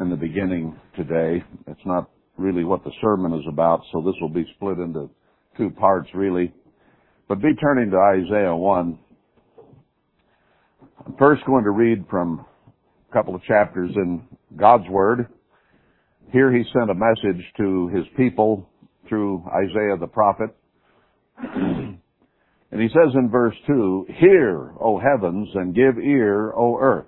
in the beginning today. It's not really what the sermon is about, so this will be split into two parts really. But be turning to Isaiah 1. I'm first going to read from a couple of chapters in God's Word. Here he sent a message to his people through Isaiah the prophet. and he says in verse 2, Hear, O heavens, and give ear, O earth.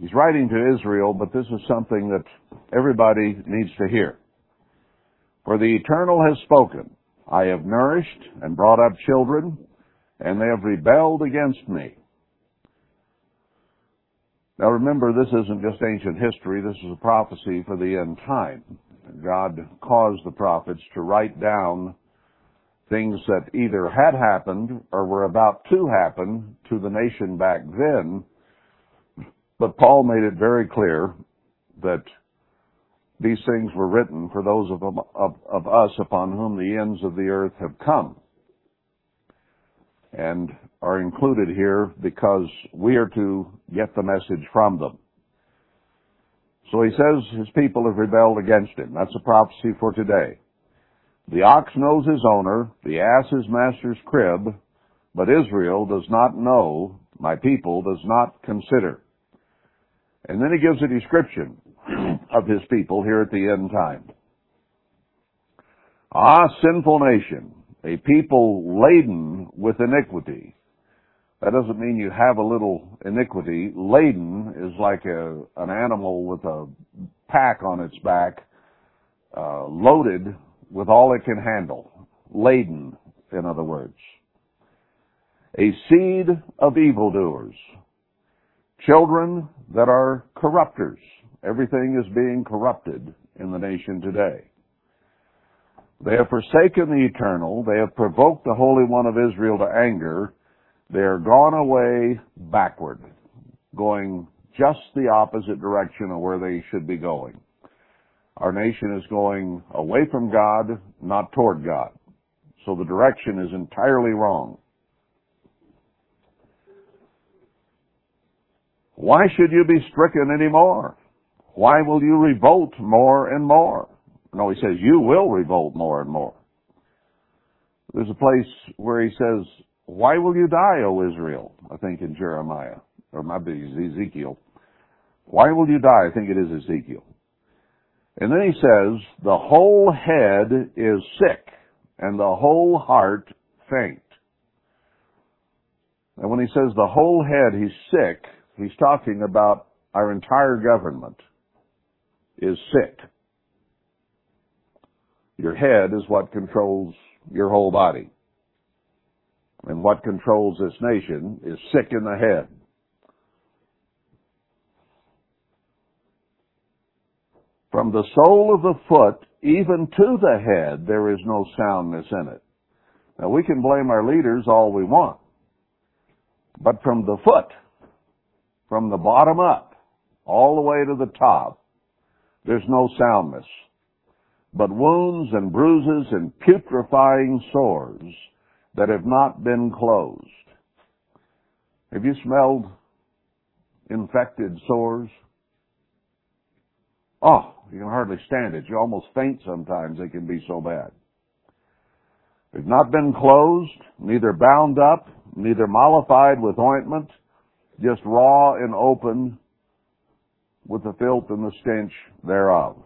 He's writing to Israel, but this is something that everybody needs to hear. For the Eternal has spoken. I have nourished and brought up children, and they have rebelled against me. Now remember, this isn't just ancient history, this is a prophecy for the end time. God caused the prophets to write down things that either had happened or were about to happen to the nation back then. But Paul made it very clear that these things were written for those of, of, of us upon whom the ends of the earth have come and are included here because we are to get the message from them. So he says his people have rebelled against him. That's a prophecy for today. The ox knows his owner, the ass his master's crib, but Israel does not know, my people does not consider. And then he gives a description of his people here at the end time. Ah, sinful nation, a people laden with iniquity. That doesn't mean you have a little iniquity. Laden is like a, an animal with a pack on its back, uh, loaded with all it can handle. Laden, in other words. A seed of evildoers. Children that are corrupters. Everything is being corrupted in the nation today. They have forsaken the eternal. They have provoked the Holy One of Israel to anger. They are gone away backward, going just the opposite direction of where they should be going. Our nation is going away from God, not toward God. So the direction is entirely wrong. Why should you be stricken anymore? Why will you revolt more and more? No, he says, you will revolt more and more. There's a place where he says, why will you die, O Israel? I think in Jeremiah, or maybe Ezekiel. Why will you die? I think it is Ezekiel. And then he says, the whole head is sick and the whole heart faint. And when he says the whole head he's sick, he's talking about our entire government is sick. Your head is what controls your whole body. And what controls this nation is sick in the head. From the sole of the foot even to the head, there is no soundness in it. Now we can blame our leaders all we want. But from the foot, from the bottom up, all the way to the top, there's no soundness but wounds and bruises and putrefying sores that have not been closed. Have you smelled infected sores? Oh, you can hardly stand it. You almost faint sometimes. They can be so bad. They've not been closed, neither bound up, neither mollified with ointment, just raw and open with the filth and the stench thereof.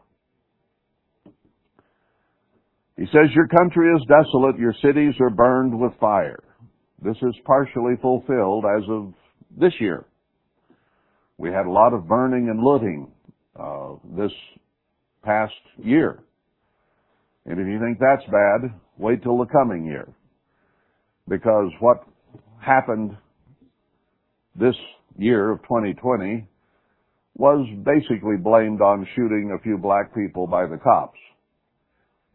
He says, Your country is desolate, your cities are burned with fire. This is partially fulfilled as of this year. We had a lot of burning and looting uh, this past year. And if you think that's bad, wait till the coming year. Because what happened this year of 2020 was basically blamed on shooting a few black people by the cops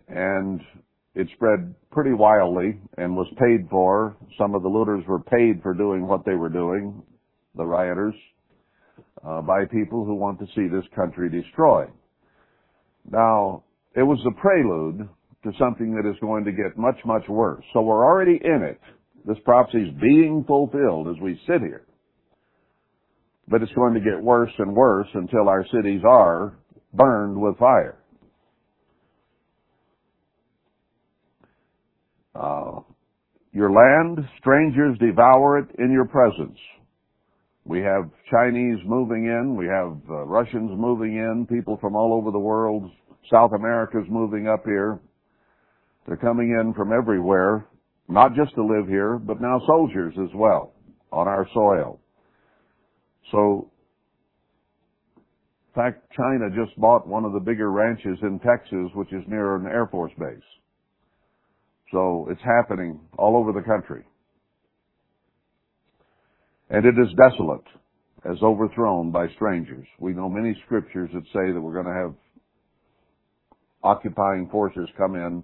and it spread pretty wildly and was paid for. Some of the looters were paid for doing what they were doing, the rioters, uh, by people who want to see this country destroyed. Now, it was the prelude to something that is going to get much, much worse. So we're already in it. This prophecy is being fulfilled as we sit here. But it's going to get worse and worse until our cities are burned with fire. Uh, your land, strangers devour it in your presence. We have Chinese moving in, we have uh, Russians moving in, people from all over the world, South America's moving up here. They're coming in from everywhere, not just to live here, but now soldiers as well on our soil. So, in fact, China just bought one of the bigger ranches in Texas, which is near an Air Force base. So it's happening all over the country. And it is desolate as overthrown by strangers. We know many scriptures that say that we're going to have occupying forces come in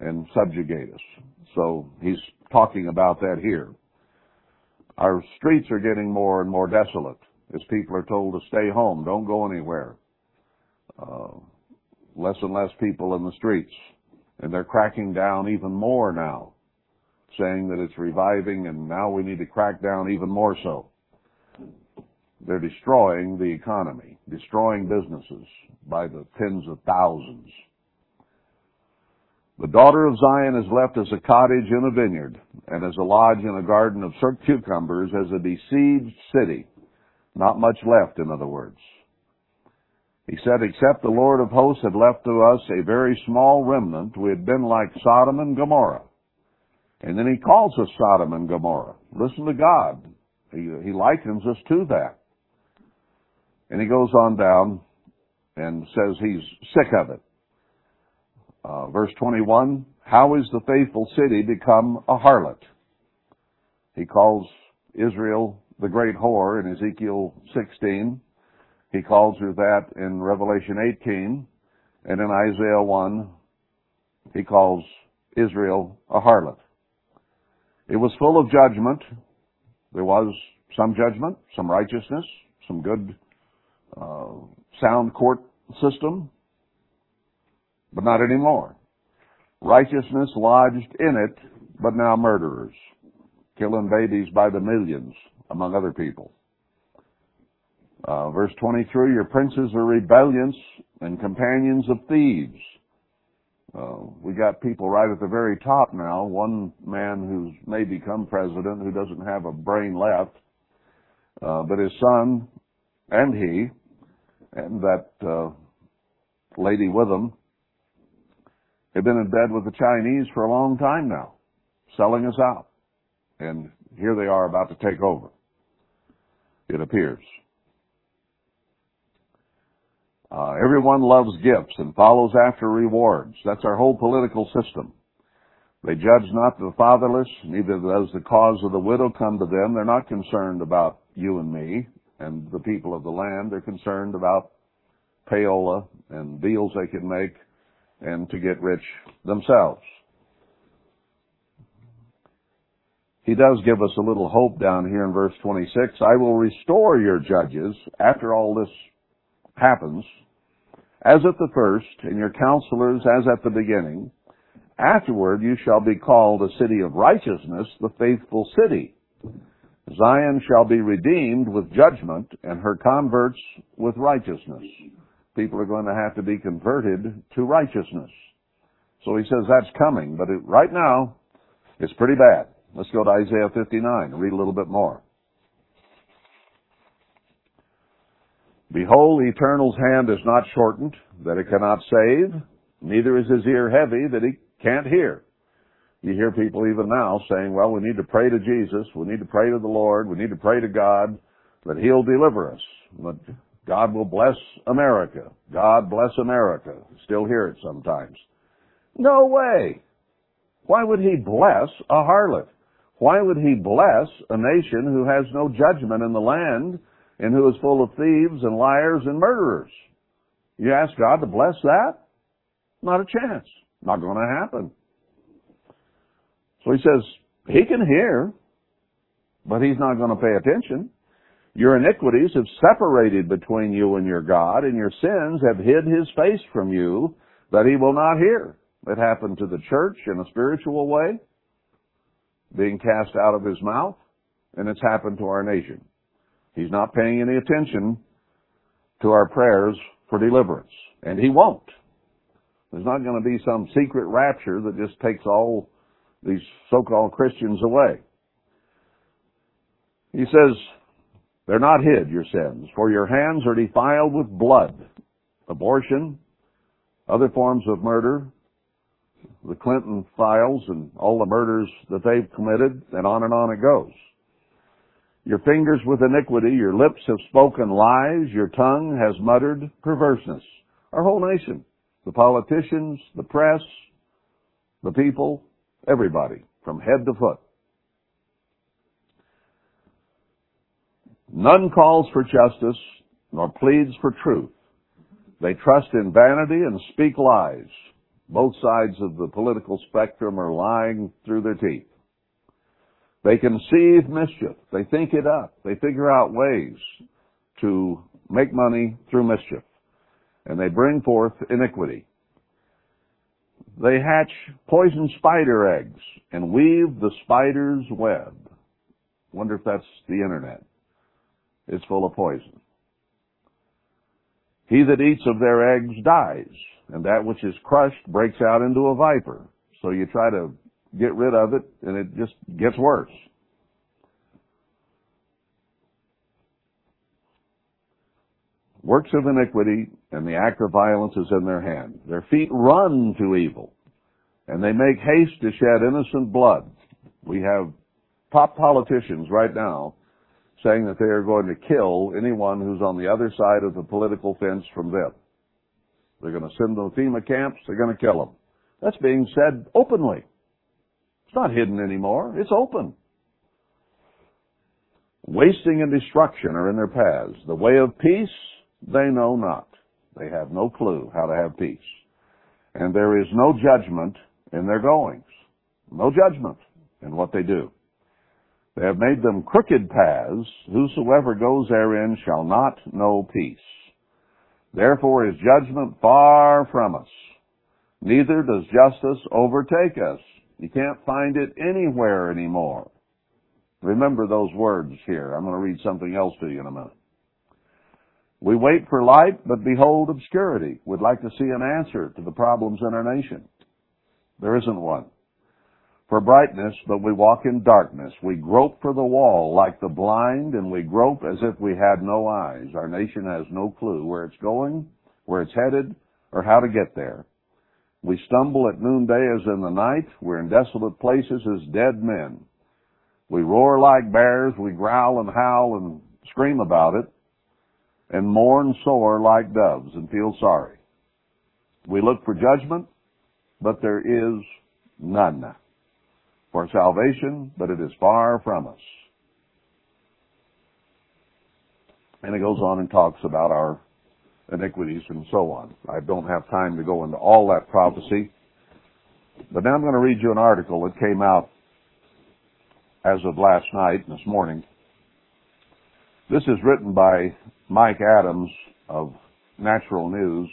and subjugate us. So he's talking about that here. Our streets are getting more and more desolate as people are told to stay home, don't go anywhere. Uh, less and less people in the streets. And they're cracking down even more now, saying that it's reviving and now we need to crack down even more so. They're destroying the economy, destroying businesses by the tens of thousands. The daughter of Zion is left as a cottage in a vineyard, and as a lodge in a garden of cucumbers, as a besieged city. Not much left, in other words. He said, except the Lord of hosts had left to us a very small remnant, we had been like Sodom and Gomorrah. And then he calls us Sodom and Gomorrah. Listen to God. He, he likens us to that. And he goes on down and says he's sick of it. Uh, verse 21, how is the faithful city become a harlot? He calls Israel the great whore in Ezekiel 16. He calls her that in Revelation 18. And in Isaiah 1, he calls Israel a harlot. It was full of judgment. There was some judgment, some righteousness, some good, uh, sound court system, but not anymore. Righteousness lodged in it, but now murderers, killing babies by the millions, among other people. Uh, verse 23, your princes are rebellious and companions of thieves. Uh, we got people right at the very top now. One man who's may become president who doesn't have a brain left, uh, but his son and he and that uh, lady with him have been in bed with the Chinese for a long time now, selling us out. And here they are about to take over. It appears. Uh, everyone loves gifts and follows after rewards. That's our whole political system. They judge not the fatherless, neither does the cause of the widow come to them. They're not concerned about you and me and the people of the land. They're concerned about payola and deals they can make and to get rich themselves. He does give us a little hope down here in verse 26. I will restore your judges after all this happens, as at the first, and your counselors as at the beginning. Afterward you shall be called a city of righteousness, the faithful city. Zion shall be redeemed with judgment, and her converts with righteousness people are going to have to be converted to righteousness. So he says that's coming, but it, right now, it's pretty bad. Let's go to Isaiah 59 and read a little bit more. Behold, the Eternal's hand is not shortened, that it cannot save, neither is his ear heavy, that he can't hear. You hear people even now saying, well, we need to pray to Jesus, we need to pray to the Lord, we need to pray to God, that he'll deliver us. But God will bless America. God bless America. Still hear it sometimes. No way. Why would he bless a harlot? Why would he bless a nation who has no judgment in the land and who is full of thieves and liars and murderers? You ask God to bless that? Not a chance. Not going to happen. So he says, he can hear, but he's not going to pay attention. Your iniquities have separated between you and your God, and your sins have hid his face from you that he will not hear. It happened to the church in a spiritual way, being cast out of his mouth, and it's happened to our nation. He's not paying any attention to our prayers for deliverance. And He won't. There's not going to be some secret rapture that just takes all these so-called Christians away. He says, they're not hid, your sins, for your hands are defiled with blood, abortion, other forms of murder, the Clinton files and all the murders that they've committed, and on and on it goes. Your fingers with iniquity, your lips have spoken lies, your tongue has muttered perverseness. Our whole nation, the politicians, the press, the people, everybody, from head to foot. None calls for justice, nor pleads for truth. They trust in vanity and speak lies. Both sides of the political spectrum are lying through their teeth. They conceive mischief. They think it up. They figure out ways to make money through mischief. And they bring forth iniquity. They hatch poison spider eggs and weave the spider's web. Wonder if that's the internet. It's full of poison. He that eats of their eggs dies, and that which is crushed breaks out into a viper. So you try to get rid of it, and it just gets worse. Works of iniquity and the act of violence is in their hand. Their feet run to evil, and they make haste to shed innocent blood. We have top politicians right now saying that they are going to kill anyone who's on the other side of the political fence from them. They're going to send them to FEMA camps, they're going to kill them. That's being said openly. It's not hidden anymore, it's open. Wasting and destruction are in their paths. The way of peace, they know not. They have no clue how to have peace. And there is no judgment in their goings. No judgment in what they do. They have made them crooked paths. Whosoever goes therein shall not know peace. Therefore is judgment far from us. Neither does justice overtake us. You can't find it anywhere anymore. Remember those words here. I'm going to read something else to you in a minute. We wait for light, but behold obscurity. We'd like to see an answer to the problems in our nation. There isn't one for brightness, but we walk in darkness. We grope for the wall like the blind, and we grope as if we had no eyes. Our nation has no clue where it's going, where it's headed, or how to get there. We stumble at noonday as in the night. We're in desolate places as dead men. We roar like bears. We growl and howl and scream about it, and mourn sore like doves and feel sorry. We look for judgment, but there is none for salvation, but it is far from us. And it goes on and talks about our iniquities and so on. I don't have time to go into all that prophecy. But now I'm going to read you an article that came out as of last night, and this morning. This is written by Mike Adams of Natural News.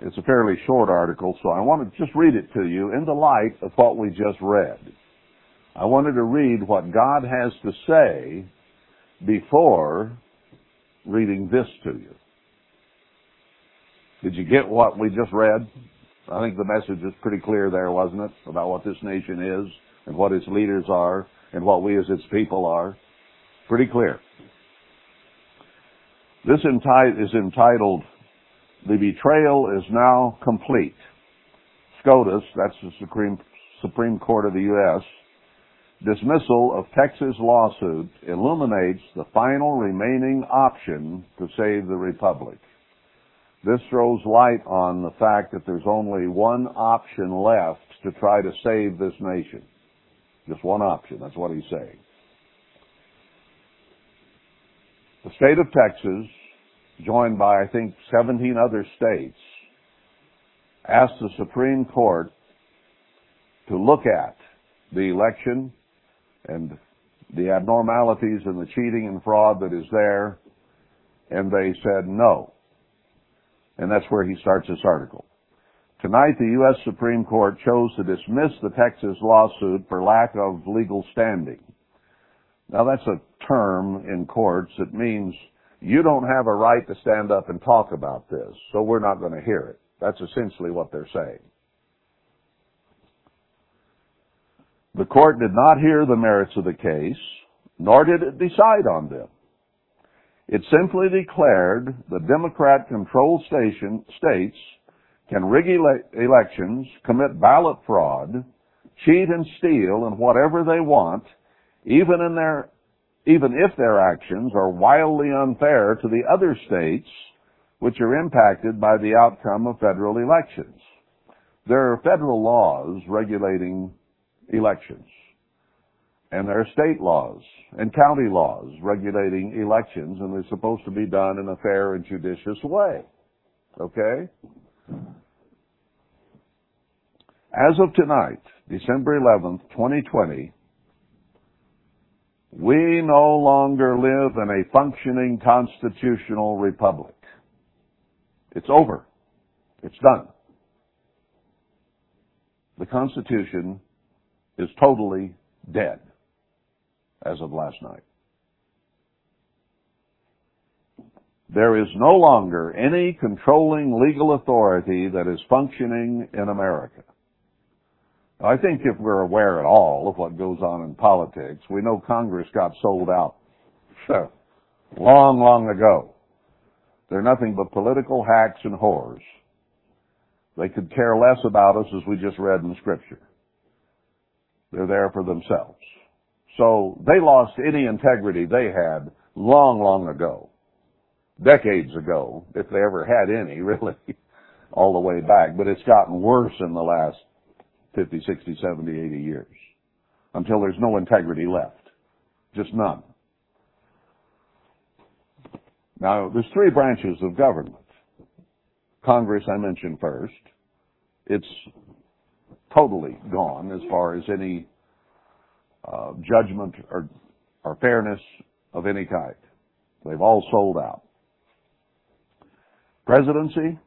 It's a fairly short article, so I want to just read it to you in the light of what we just read. I wanted to read what God has to say before reading this to you. Did you get what we just read? I think the message is pretty clear there, wasn't it? About what this nation is and what its leaders are and what we as its people are. Pretty clear. This is entitled, The Betrayal is Now Complete. SCOTUS, that's the Supreme, Supreme Court of the U.S., dismissal of Texas lawsuit illuminates the final remaining option to save the republic. This throws light on the fact that there's only one option left to try to save this nation. Just one option. That's what he's saying. The state of Texas, joined by I think 17 other states, asked the Supreme Court to look at the election and the abnormalities and the cheating and fraud that is there, and they said no. And that's where he starts this article. Tonight, the U.S. Supreme Court chose to dismiss the Texas lawsuit for lack of legal standing. Now, that's a term in courts, it means you don't have a right to stand up and talk about this, so we're not going to hear it. That's essentially what they're saying. The court did not hear the merits of the case, nor did it decide on them. It simply declared the Democrat-controlled states can rig ele- elections, commit ballot fraud, cheat and steal and whatever they want, even in their, even if their actions are wildly unfair to the other states which are impacted by the outcome of federal elections. There are federal laws regulating elections. And there are state laws and county laws regulating elections, and they're supposed to be done in a fair and judicious way. Okay? As of tonight, December 11th, 2020, we no longer live in a functioning constitutional republic. It's over. It's done. The Constitution is totally dead as of last night. There is no longer any controlling legal authority that is functioning in America. I think if we're aware at all of what goes on in politics, we know Congress got sold out long, long ago. They're nothing but political hacks and whores. They could care less about us as we just read in scripture. They're there for themselves. So they lost any integrity they had long, long ago. Decades ago, if they ever had any, really, all the way back. But it's gotten worse in the last 50, 60, 70, 80 years. Until there's no integrity left. Just none. Now, there's three branches of government. Congress, I mentioned first. It's totally gone as far as any uh, judgment or, or fairness of any kind. They've all sold out. Presidency,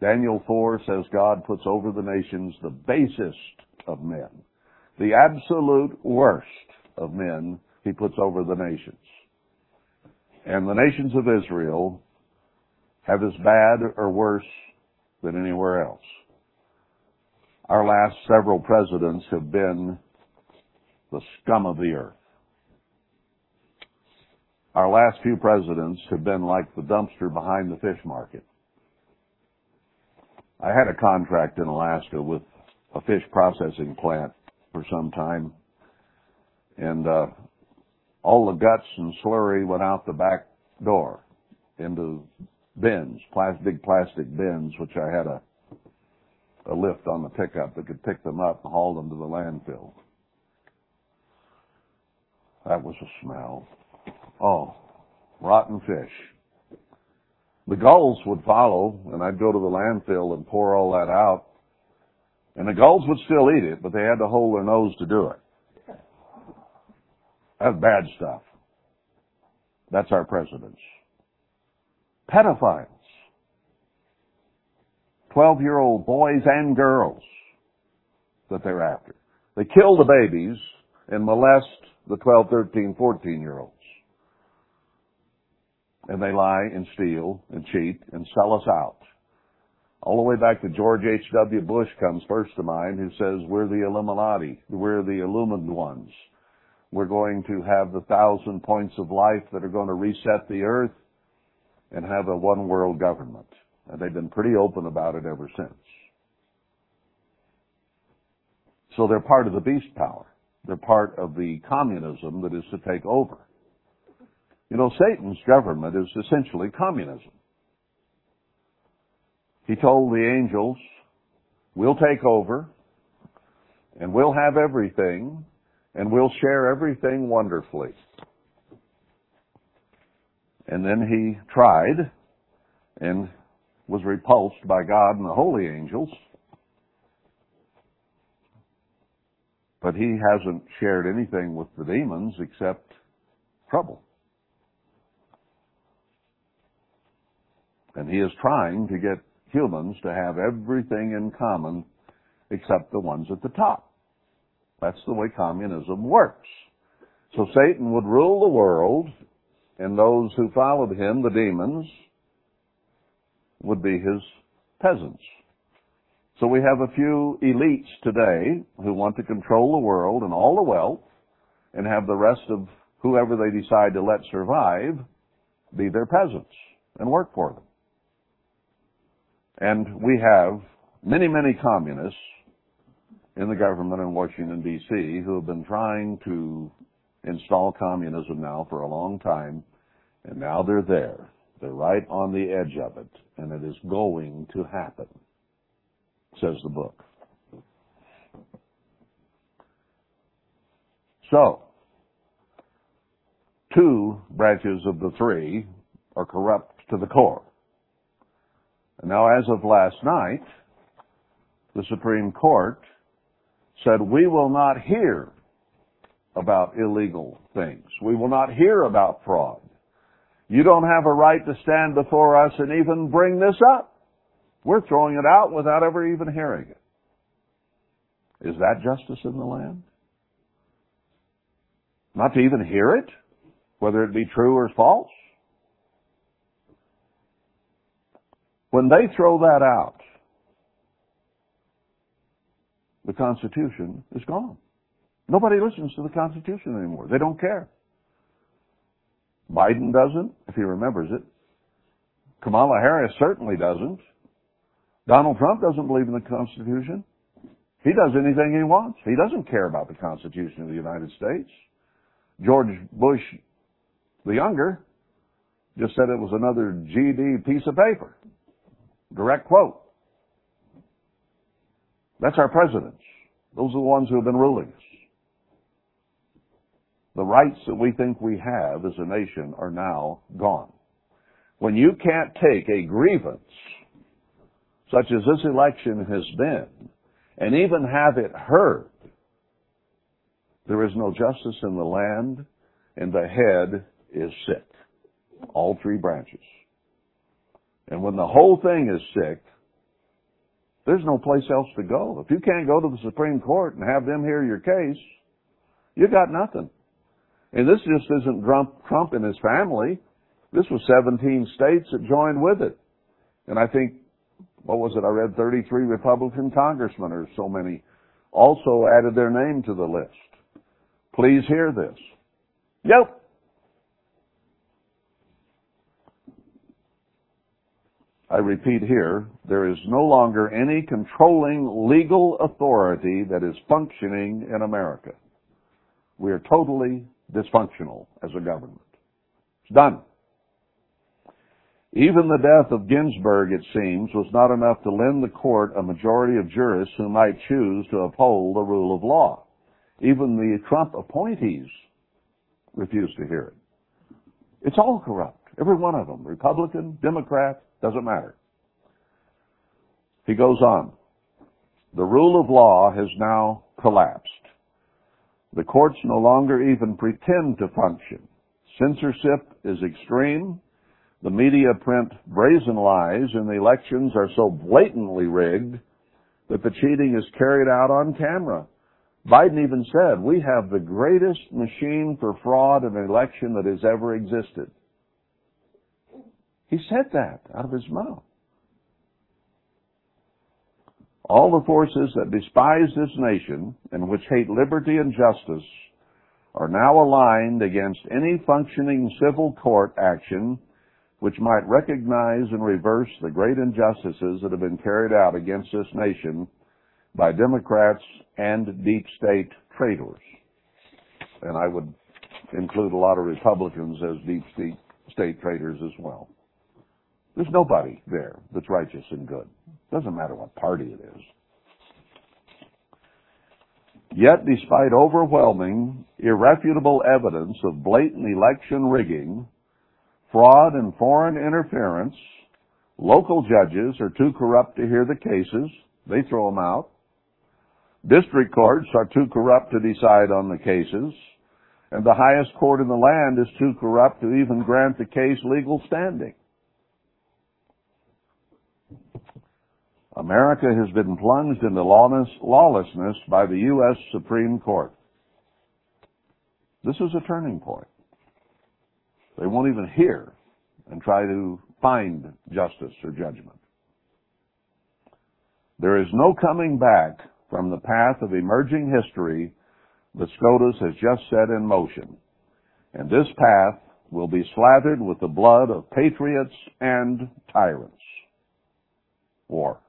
Daniel 4 says God puts over the nations the basest of men. The absolute worst of men he puts over the nations. And the nations of Israel have as bad or worse than anywhere else. Our last several presidents have been the scum of the earth. Our last few presidents have been like the dumpster behind the fish market. I had a contract in Alaska with a fish processing plant for some time, and uh, all the guts and slurry went out the back door into bins, plastic, big plastic bins, which I had a a lift on the pickup that could pick them up and haul them to the landfill. That was a smell. Oh, rotten fish. The gulls would follow, and I'd go to the landfill and pour all that out. And the gulls would still eat it, but they had to hold their nose to do it. That's bad stuff. That's our presidents. Pedophiles. 12 year old boys and girls that they're after. They kill the babies and molest the 12, 13, 14 year olds. And they lie and steal and cheat and sell us out. All the way back to George H.W. Bush comes first to mind who says we're the Illuminati. We're the illumined ones. We're going to have the thousand points of life that are going to reset the earth and have a one world government. And they've been pretty open about it ever since. So they're part of the beast power. They're part of the communism that is to take over. You know, Satan's government is essentially communism. He told the angels, we'll take over, and we'll have everything, and we'll share everything wonderfully. And then he tried, and was repulsed by God and the holy angels. But he hasn't shared anything with the demons except trouble. And he is trying to get humans to have everything in common except the ones at the top. That's the way communism works. So Satan would rule the world, and those who followed him, the demons, would be his peasants. So we have a few elites today who want to control the world and all the wealth and have the rest of whoever they decide to let survive be their peasants and work for them. And we have many, many communists in the government in Washington DC who have been trying to install communism now for a long time, and now they're there. They're right on the edge of it, and it is going to happen, says the book. So, two branches of the three are corrupt to the core. And now, as of last night, the Supreme Court said, we will not hear about illegal things. We will not hear about fraud. You don't have a right to stand before us and even bring this up. We're throwing it out without ever even hearing it. Is that justice in the land? Not to even hear it, whether it be true or false? When they throw that out, the Constitution is gone. Nobody listens to the Constitution anymore. They don't care. Biden doesn't, if he remembers it. Kamala Harris certainly doesn't. Donald Trump doesn't believe in the Constitution. He does anything he wants. He doesn't care about the Constitution of the United States. George Bush the younger just said it was another GD piece of paper. Direct quote. That's our presidents. Those are the ones who have been ruling us. The rights that we think we have as a nation are now gone. When you can't take a grievance, such as this election has been, and even have it heard, there is no justice in the land, and the head is sick. All three branches. And when the whole thing is sick, there's no place else to go. If you can't go to the Supreme Court and have them hear your case, you got nothing. And this just isn't Trump, and his family. This was 17 states that joined with it. And I think, what was it? I read 33 Republican congressmen or so many also added their name to the list. Please hear this. Yep. I repeat here, there is no longer any controlling legal authority that is functioning in America. We are totally dysfunctional as a government. It's done. Even the death of Ginsburg, it seems, was not enough to lend the court a majority of jurists who might choose to uphold the rule of law. Even the Trump appointees refused to hear it. It's all corrupt. Every one of them. Republican, Democrat, doesn't matter. He goes on. The rule of law has now collapsed. The courts no longer even pretend to function. Censorship is extreme. The media print brazen lies and the elections are so blatantly rigged that the cheating is carried out on camera. Biden even said, we have the greatest machine for fraud in an election that has ever existed. He said that out of his mouth. All the forces that despise this nation and which hate liberty and justice are now aligned against any functioning civil court action which might recognize and reverse the great injustices that have been carried out against this nation by Democrats and deep state traitors. And I would include a lot of Republicans as deep state, traitors as well. There's nobody there that's righteous and good. Doesn't matter what party it is. Yet, despite overwhelming, irrefutable evidence of blatant election rigging, fraud, and foreign interference, local judges are too corrupt to hear the cases. They throw them out. District courts are too corrupt to decide on the cases. And the highest court in the land is too corrupt to even grant the case legal standing. America has been plunged into lawlessness by the U.S. Supreme Court. This is a turning point. They won't even hear and try to find justice or judgment. There is no coming back from the path of emerging history that SCOTUS has just set in motion. And this path will be slathered with the blood of patriots and tyrants. War.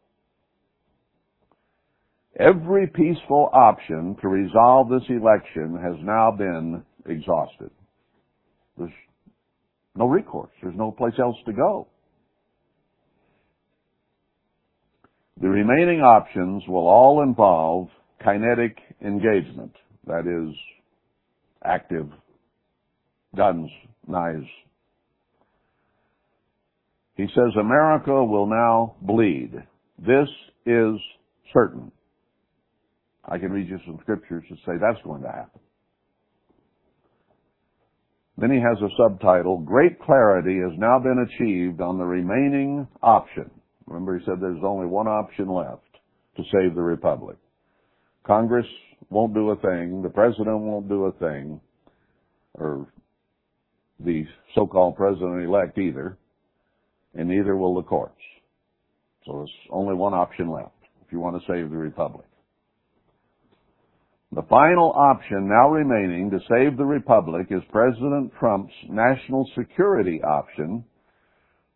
Every peaceful option to resolve this election has now been exhausted. There's no recourse. There's no place else to go. The remaining options will all involve kinetic engagement. That is, active guns, knives. He says America will now bleed. This is certain. I can read you some scriptures that say that's going to happen. Then he has a subtitle, Great Clarity has now been achieved on the remaining option. Remember he said there's only one option left to save the Republic. Congress won't do a thing, the President won't do a thing, or the so-called President-elect either, and neither will the courts. So there's only one option left if you want to save the Republic. The final option now remaining to save the Republic is President Trump's national security option,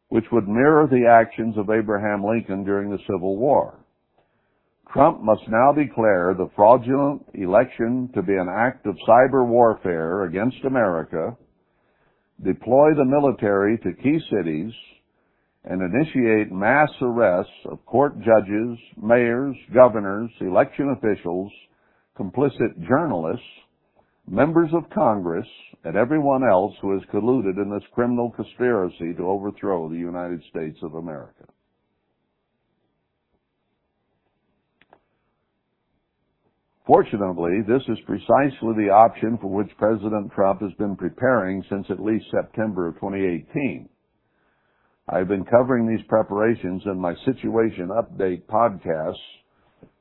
which would mirror the actions of Abraham Lincoln during the Civil War. Trump must now declare the fraudulent election to be an act of cyber warfare against America, deploy the military to key cities, and initiate mass arrests of court judges, mayors, governors, election officials, complicit journalists, members of Congress, and everyone else who has colluded in this criminal conspiracy to overthrow the United States of America. Fortunately, this is precisely the option for which President Trump has been preparing since at least September of 2018. I've been covering these preparations in my Situation Update podcasts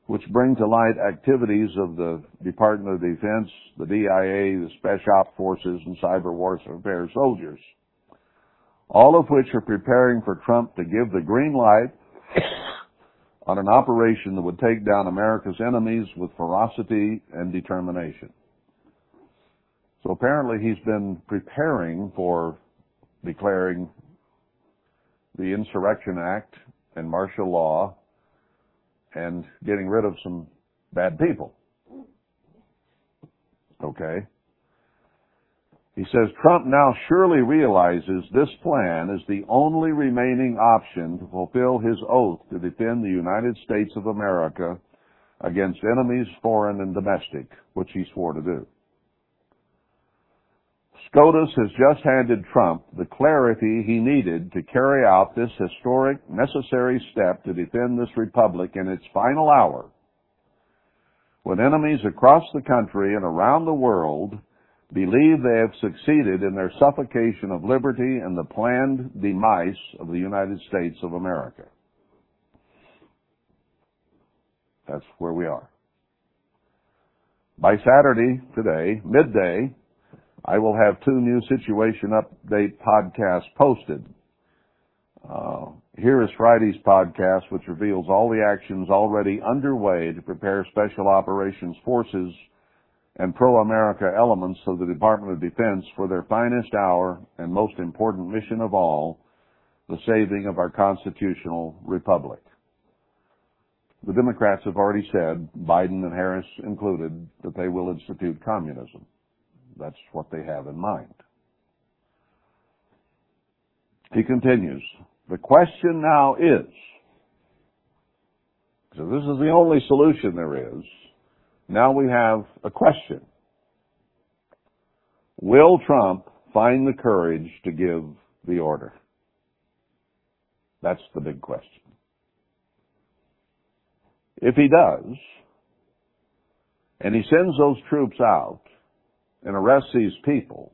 which bring to light activities of the Department of Defense, the DIA, the Special Op Forces, and Cyber Warfare soldiers, all of which are preparing for Trump to give the green light on an operation that would take down America's enemies with ferocity and determination. So apparently he's been preparing for declaring the Insurrection Act and martial law and getting rid of some bad people. Okay? He says Trump now surely realizes this plan is the only remaining option to fulfill his oath to defend the United States of America against enemies foreign and domestic, which he swore to do. SCOTUS has just handed Trump the clarity he needed to carry out this historic, necessary step to defend this republic in its final hour, when enemies across the country and around the world believe they have succeeded in their suffocation of liberty and the planned demise of the United States of America. That's where we are. By Saturday, today, midday, I will have two new situation update podcasts posted. Uh, here is Friday's podcast, which reveals all the actions already underway to prepare Special Operations Forces and pro-America elements of the Department of Defense for their finest hour and most important mission of all, the saving of our constitutional republic. The Democrats have already said, Biden and Harris included, that they will institute communism. That's what they have in mind. He continues, the question now is, so this is the only solution there is, now we have a question. Will Trump find the courage to give the order? That's the big question. If he does, and he sends those troops out, and arrest these people,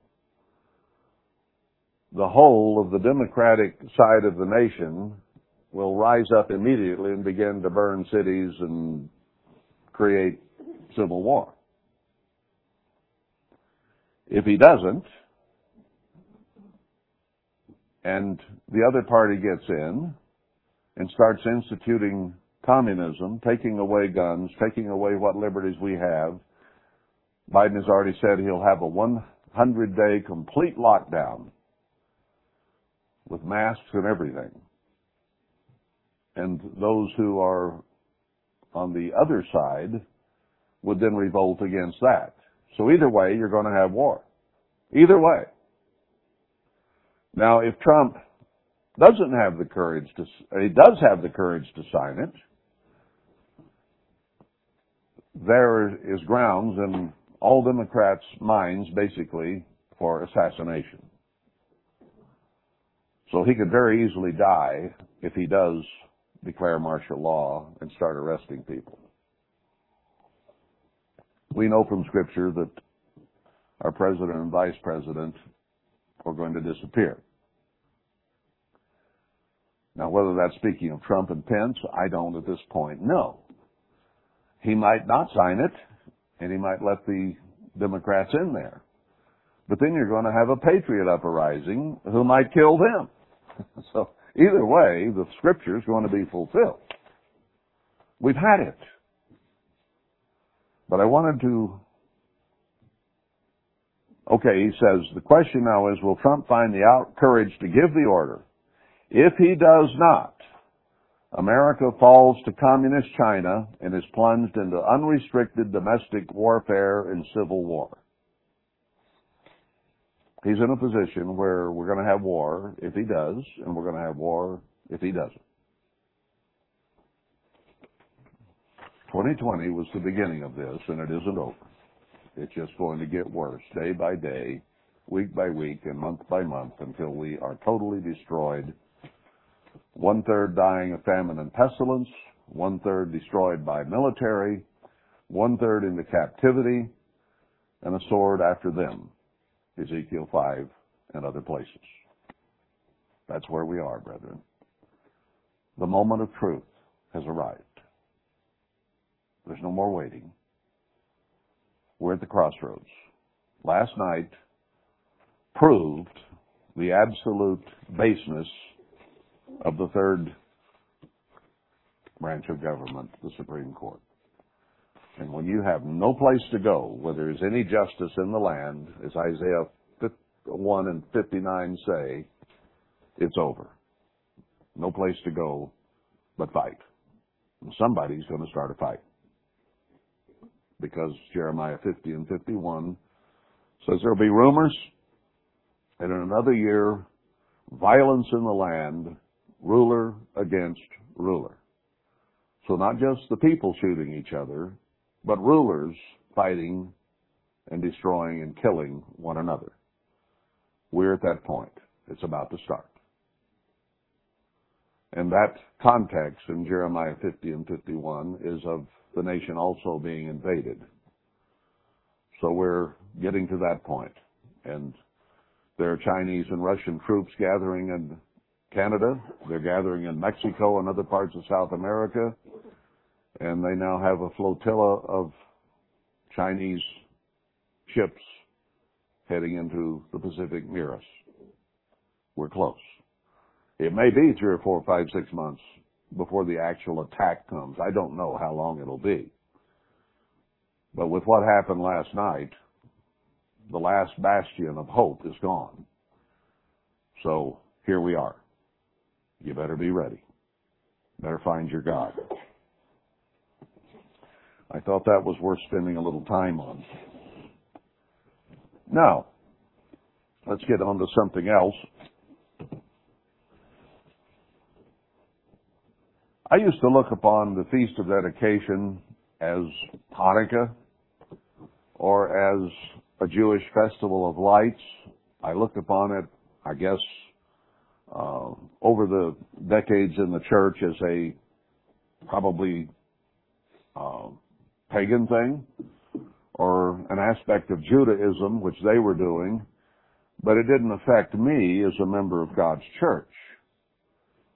the whole of the Democratic side of the nation will rise up immediately and begin to burn cities and create civil war. If he doesn't, and the other party gets in and starts instituting communism, taking away guns, taking away what liberties we have, Biden has already said he'll have a 100 day complete lockdown with masks and everything. And those who are on the other side would then revolt against that. So either way, you're going to have war. Either way. Now, if Trump doesn't have the courage to, he does have the courage to sign it, there is grounds in all Democrats' minds, basically, for assassination. So he could very easily die if he does declare martial law and start arresting people. We know from Scripture that our president and vice president are going to disappear. Now, whether that's speaking of Trump and Pence, I don't at this point know. He might not sign it, and he might let the Democrats in there. But then you're going to have a patriot uprising who might kill them. so either way, the scripture is going to be fulfilled. We've had it. But I wanted to, okay, he says, the question now is, will Trump find the out courage to give the order? If he does not, America falls to communist China and is plunged into unrestricted domestic warfare and civil war. He's in a position where we're going to have war if he does, and we're going to have war if he doesn't. 2020 was the beginning of this, and it isn't over. It's just going to get worse day by day, week by week, and month by month until we are totally destroyed one third dying of famine and pestilence, one third destroyed by military, one third into captivity, and a sword after them. Ezekiel 5 and other places. That's where we are, brethren. The moment of truth has arrived. There's no more waiting. We're at the crossroads. Last night proved the absolute baseness of the third branch of government, the Supreme Court. And when you have no place to go, where there is any justice in the land, as Isaiah 1 and 59 say, it's over. No place to go but fight. And somebody's going to start a fight. Because Jeremiah 50 and 51 says there'll be rumors, and in another year, violence in the land ruler against ruler. So not just the people shooting each other, but rulers fighting and destroying and killing one another. We're at that point. It's about to start. And that context in Jeremiah 50 and 51 is of the nation also being invaded. So we're getting to that point. And there are Chinese and Russian troops gathering in Canada. They're gathering in Mexico and other parts of South America. And they now have a flotilla of Chinese ships heading into the Pacific near us. We're close. It may be three or four, five, six months before the actual attack comes. I don't know how long it'll be. But with what happened last night, the last bastion of hope is gone. So here we are you better be ready. Better find your God. I thought that was worth spending a little time on. Now, let's get on to something else. I used to look upon the Feast of Dedication as Hanukkah or as a Jewish festival of lights. I looked upon it, I guess, uh, over the decades in the church as a probably uh, pagan thing or an aspect of Judaism, which they were doing, but it didn't affect me as a member of God's church.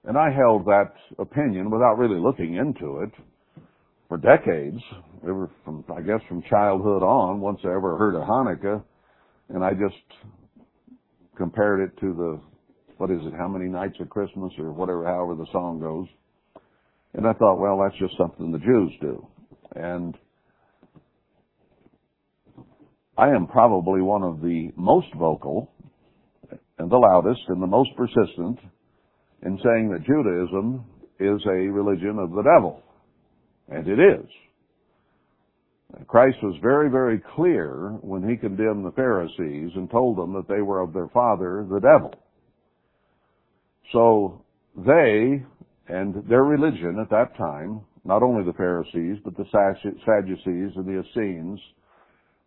And I held that opinion without really looking into it for decades. Were from, I guess, from childhood on. Once I ever heard of Hanukkah, and I just compared it to the, what is it, how many nights of Christmas or whatever, however the song goes. And I thought, well, that's just something the Jews do. And I am probably one of the most vocal and the loudest and the most persistent in saying that Judaism is a religion of the devil. And it is. Christ was very, very clear when he condemned the Pharisees and told them that they were of their father, the devil. So they and their religion at that time, not only the Pharisees, but the Sadducees and the Essenes,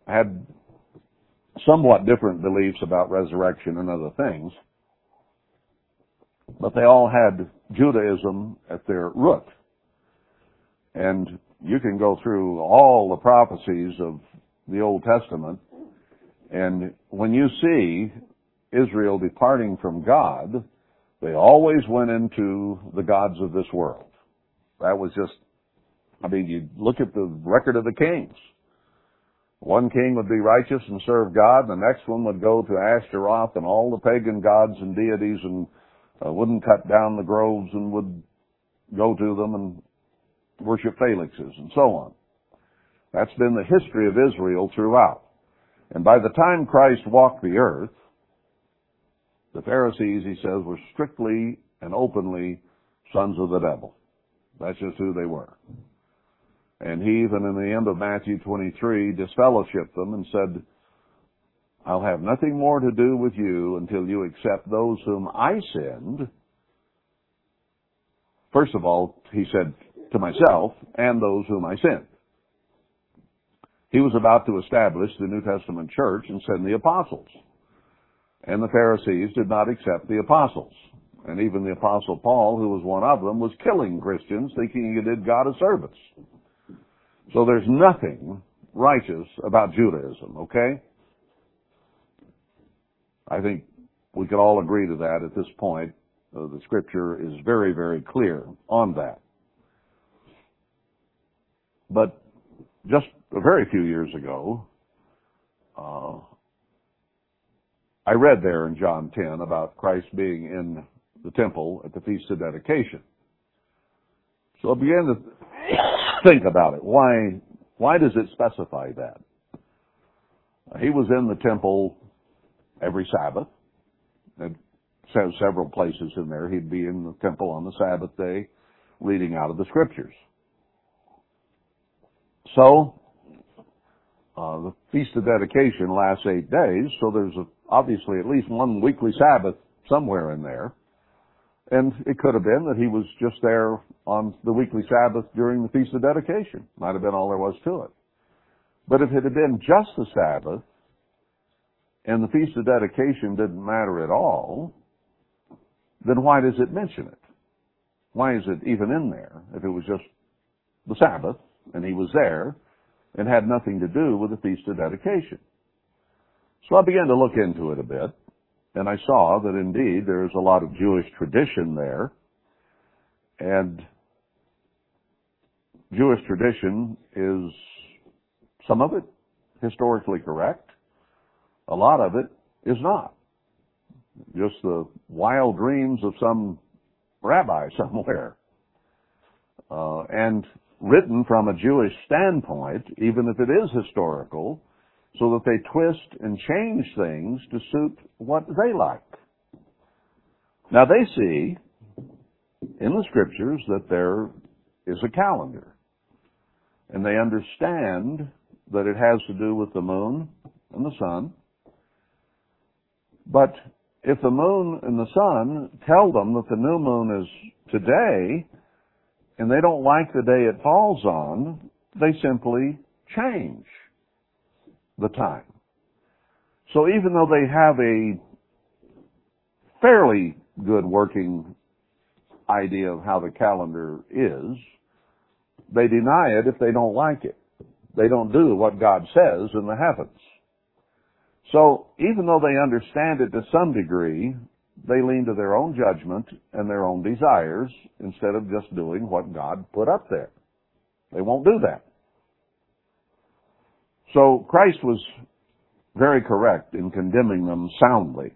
had somewhat different beliefs about resurrection and other things. But they all had Judaism at their root. And you can go through all the prophecies of the Old Testament, and when you see Israel departing from God, they always went into the gods of this world. That was just, I mean, you look at the record of the kings. One king would be righteous and serve God, the next one would go to Ashtaroth and all the pagan gods and deities and uh, wouldn't cut down the groves and would go to them and worship Felixes and so on. That's been the history of Israel throughout. And by the time Christ walked the earth, the Pharisees, he says, were strictly and openly sons of the devil. That's just who they were. And he, even in the end of Matthew 23, disfellowshipped them and said, I'll have nothing more to do with you until you accept those whom I send. First of all, he said, to myself and those whom I sent. He was about to establish the New Testament church and send the apostles. And the Pharisees did not accept the apostles. And even the apostle Paul, who was one of them, was killing Christians thinking he did God a service. So there's nothing righteous about Judaism, okay? I think we could all agree to that at this point. Uh, the scripture is very, very clear on that. But just a very few years ago, uh, I read there in John 10 about Christ being in the temple at the Feast of Dedication. So I began to think about it. Why, why does it specify that? He was in the temple every Sabbath. It says several places in there he'd be in the temple on the Sabbath day reading out of the scriptures. So, uh, the Feast of Dedication lasts eight days, so there's a, obviously at least one weekly Sabbath somewhere in there. And it could have been that he was just there on the weekly Sabbath during the Feast of Dedication. Might have been all there was to it. But if it had been just the Sabbath, and the Feast of Dedication didn't matter at all, then why does it mention it? Why is it even in there if it was just the Sabbath and he was there and had nothing to do with the Feast of Dedication. So I began to look into it a bit, and I saw that indeed there's a lot of Jewish tradition there, and Jewish tradition is some of it historically correct, a lot of it is not. Just the wild dreams of some rabbi somewhere. Uh, and written from a Jewish standpoint, even if it is historical, so that they twist and change things to suit what they like. Now they see in the scriptures that there is a calendar. And they understand that it has to do with the moon and the sun. But if the moon and the sun tell them that the new moon is today, and they don't like the day it falls on, they simply change the time. So even though they have a fairly good working idea of how the calendar is, they deny it if they don't like it. They don't do what God says in the heavens. So even though they understand it to some degree, they lean to their own judgment and their own desires instead of just doing what God put up there. They won't do that. So Christ was very correct in condemning them soundly.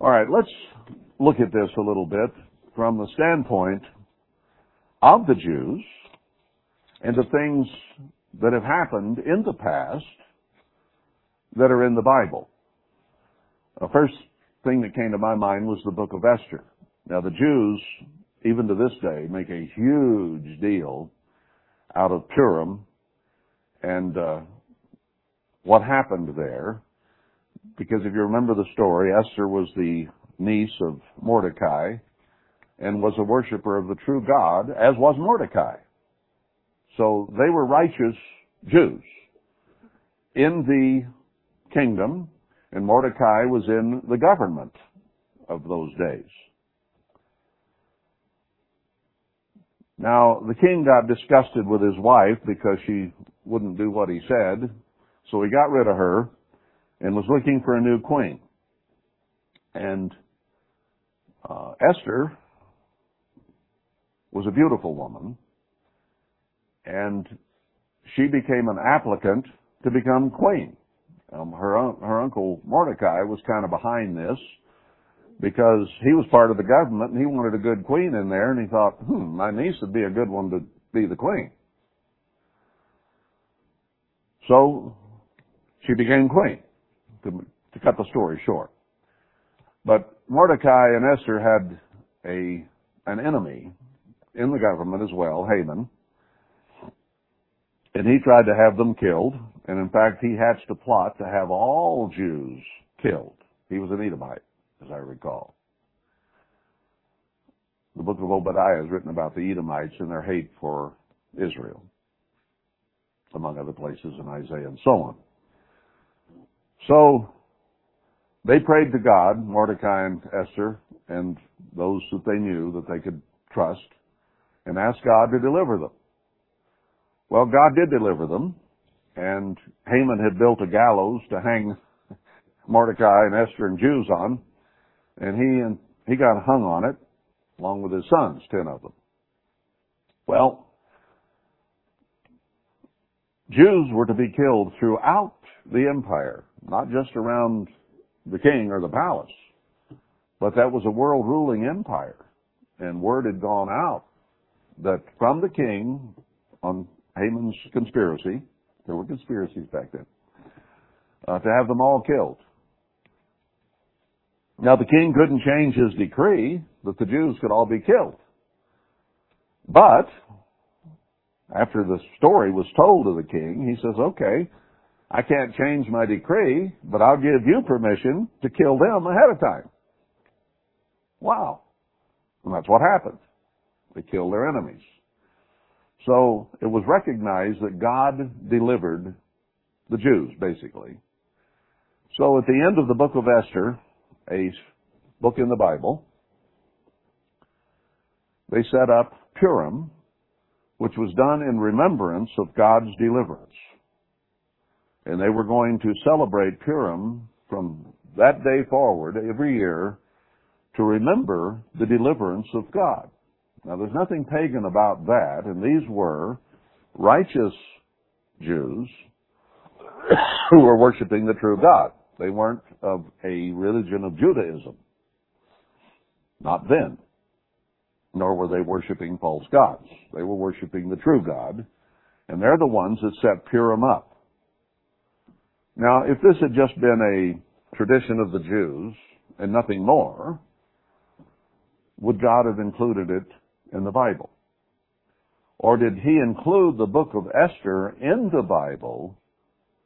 All right, let's look at this a little bit from the standpoint of the Jews and the things that have happened in the past that are in the Bible. The first thing that came to my mind was the book of Esther. Now the Jews, even to this day, make a huge deal out of Purim and uh, what happened there. Because if you remember the story, Esther was the niece of Mordecai and was a worshiper of the true God, as was Mordecai. So they were righteous Jews in the kingdom, and Mordecai was in the government of those days. Now, the king got disgusted with his wife because she wouldn't do what he said, so he got rid of her and was looking for a new queen. And uh, Esther was a beautiful woman, and she became an applicant to become queen. Um, her her uncle Mordecai was kind of behind this because he was part of the government and he wanted a good queen in there, and he thought, hmm, my niece would be a good one to be the queen. So she became queen. To, to cut the story short, but Mordecai and Esther had a an enemy in the government as well, Haman. And he tried to have them killed, and in fact he hatched a plot to have all Jews killed. He was an Edomite, as I recall. The book of Obadiah is written about the Edomites and their hate for Israel, among other places in Isaiah and so on. So, they prayed to God, Mordecai and Esther, and those that they knew that they could trust, and asked God to deliver them. Well, God did deliver them, and Haman had built a gallows to hang Mordecai and Esther and Jews on, and he and he got hung on it, along with his sons, ten of them. Well, Jews were to be killed throughout the empire, not just around the king or the palace, but that was a world ruling empire. And word had gone out that from the king on Haman's conspiracy, there were conspiracies back then, uh, to have them all killed. Now the king couldn't change his decree that the Jews could all be killed. But, after the story was told to the king, he says, okay, I can't change my decree, but I'll give you permission to kill them ahead of time. Wow. And that's what happened. They killed their enemies. So it was recognized that God delivered the Jews, basically. So at the end of the book of Esther, a book in the Bible, they set up Purim, which was done in remembrance of God's deliverance. And they were going to celebrate Purim from that day forward every year to remember the deliverance of God. Now there's nothing pagan about that, and these were righteous Jews who were worshiping the true God. They weren't of a religion of Judaism. Not then. Nor were they worshiping false gods. They were worshiping the true God, and they're the ones that set Purim up. Now, if this had just been a tradition of the Jews and nothing more, would God have included it in the Bible? Or did he include the book of Esther in the Bible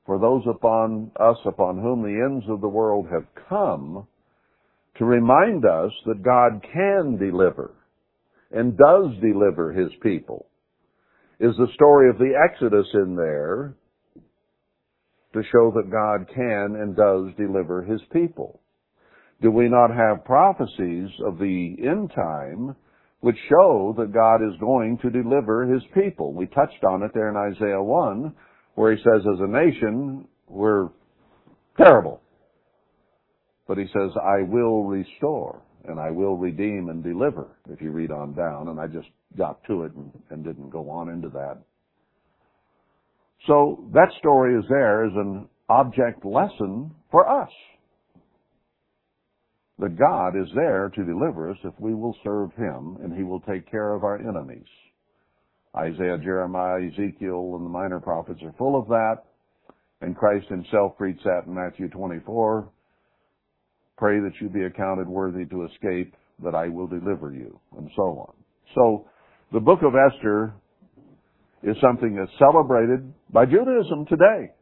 for those upon us upon whom the ends of the world have come to remind us that God can deliver and does deliver his people? Is the story of the Exodus in there to show that God can and does deliver his people? Do we not have prophecies of the end time which show that God is going to deliver his people? We touched on it there in Isaiah 1, where he says, as a nation, we're terrible. But he says, I will restore and I will redeem and deliver, if you read on down. And I just got to it and, and didn't go on into that. So that story is there as an object lesson for us. That God is there to deliver us if we will serve Him and He will take care of our enemies. Isaiah, Jeremiah, Ezekiel, and the minor prophets are full of that. And Christ Himself preached that in Matthew 24. Pray that you be accounted worthy to escape, that I will deliver you, and so on. So, the book of Esther is something that's celebrated by Judaism today.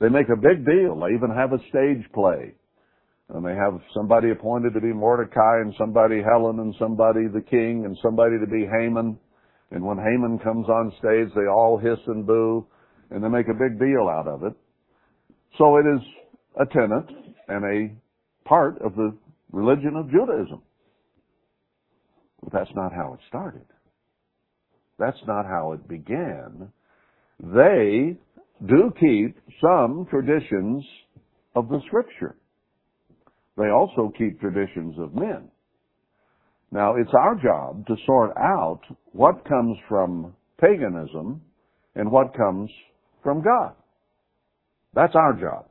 They make a big deal. They even have a stage play. And they have somebody appointed to be Mordecai and somebody Helen and somebody the king and somebody to be Haman. And when Haman comes on stage, they all hiss and boo and they make a big deal out of it. So it is a tenet and a part of the religion of Judaism. But that's not how it started. That's not how it began. They do keep some traditions of the scripture. They also keep traditions of men. Now, it's our job to sort out what comes from paganism and what comes from God. That's our job.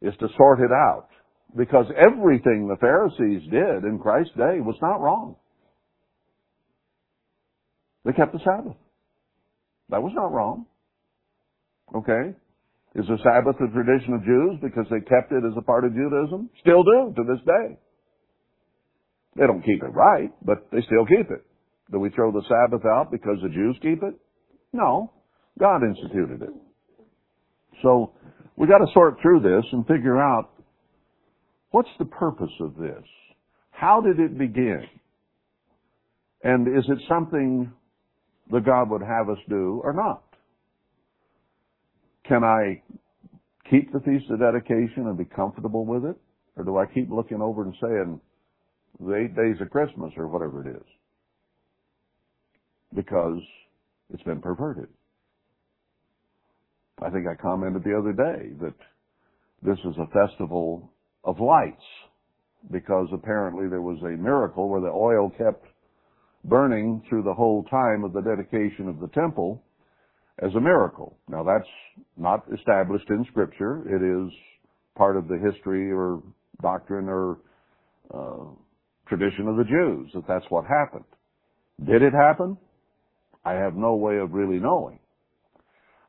Is to sort it out. Because everything the Pharisees did in Christ's day was not wrong. They kept the Sabbath. That was not wrong. Okay? Is the Sabbath a tradition of Jews because they kept it as a part of Judaism? Still do to this day. They don't keep it right, but they still keep it. Do we throw the Sabbath out because the Jews keep it? No. God instituted it. So, we gotta sort through this and figure out what's the purpose of this? How did it begin? And is it something that God would have us do or not? Can I keep the Feast of Dedication and be comfortable with it? Or do I keep looking over and saying, the eight days of Christmas or whatever it is? Because it's been perverted. I think I commented the other day that this is a festival of lights because apparently there was a miracle where the oil kept burning through the whole time of the dedication of the temple as a miracle. Now that's not established in scripture. It is part of the history or doctrine or uh, tradition of the Jews that that's what happened. Did it happen? I have no way of really knowing.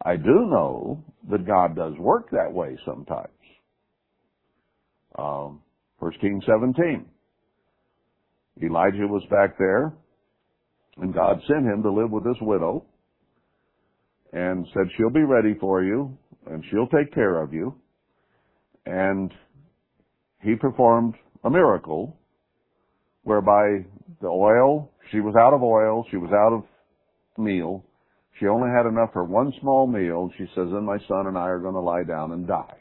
I do know that God does work that way sometimes. Um, 1 Kings 17. Elijah was back there, and God sent him to live with this widow and said, she'll be ready for you and she'll take care of you. And he performed a miracle whereby the oil, she was out of oil, she was out of meal. She only had enough for one small meal. She says, then my son and I are going to lie down and die.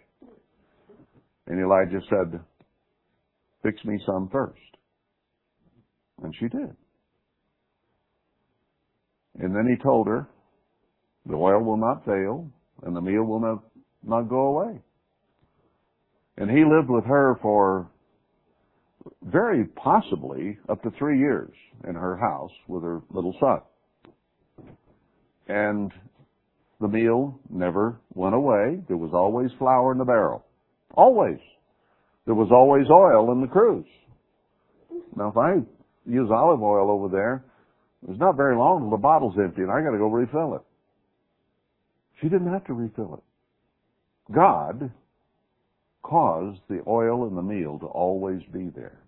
And Elijah said, fix me some first. And she did. And then he told her, the oil will not fail, and the meal will not, not go away. And he lived with her for very possibly up to three years in her house with her little son. And the meal never went away. There was always flour in the barrel. Always. There was always oil in the cruse. Now if I use olive oil over there, it's not very long till the bottle's empty and I gotta go refill it. She didn't have to refill it. God caused the oil in the meal to always be there.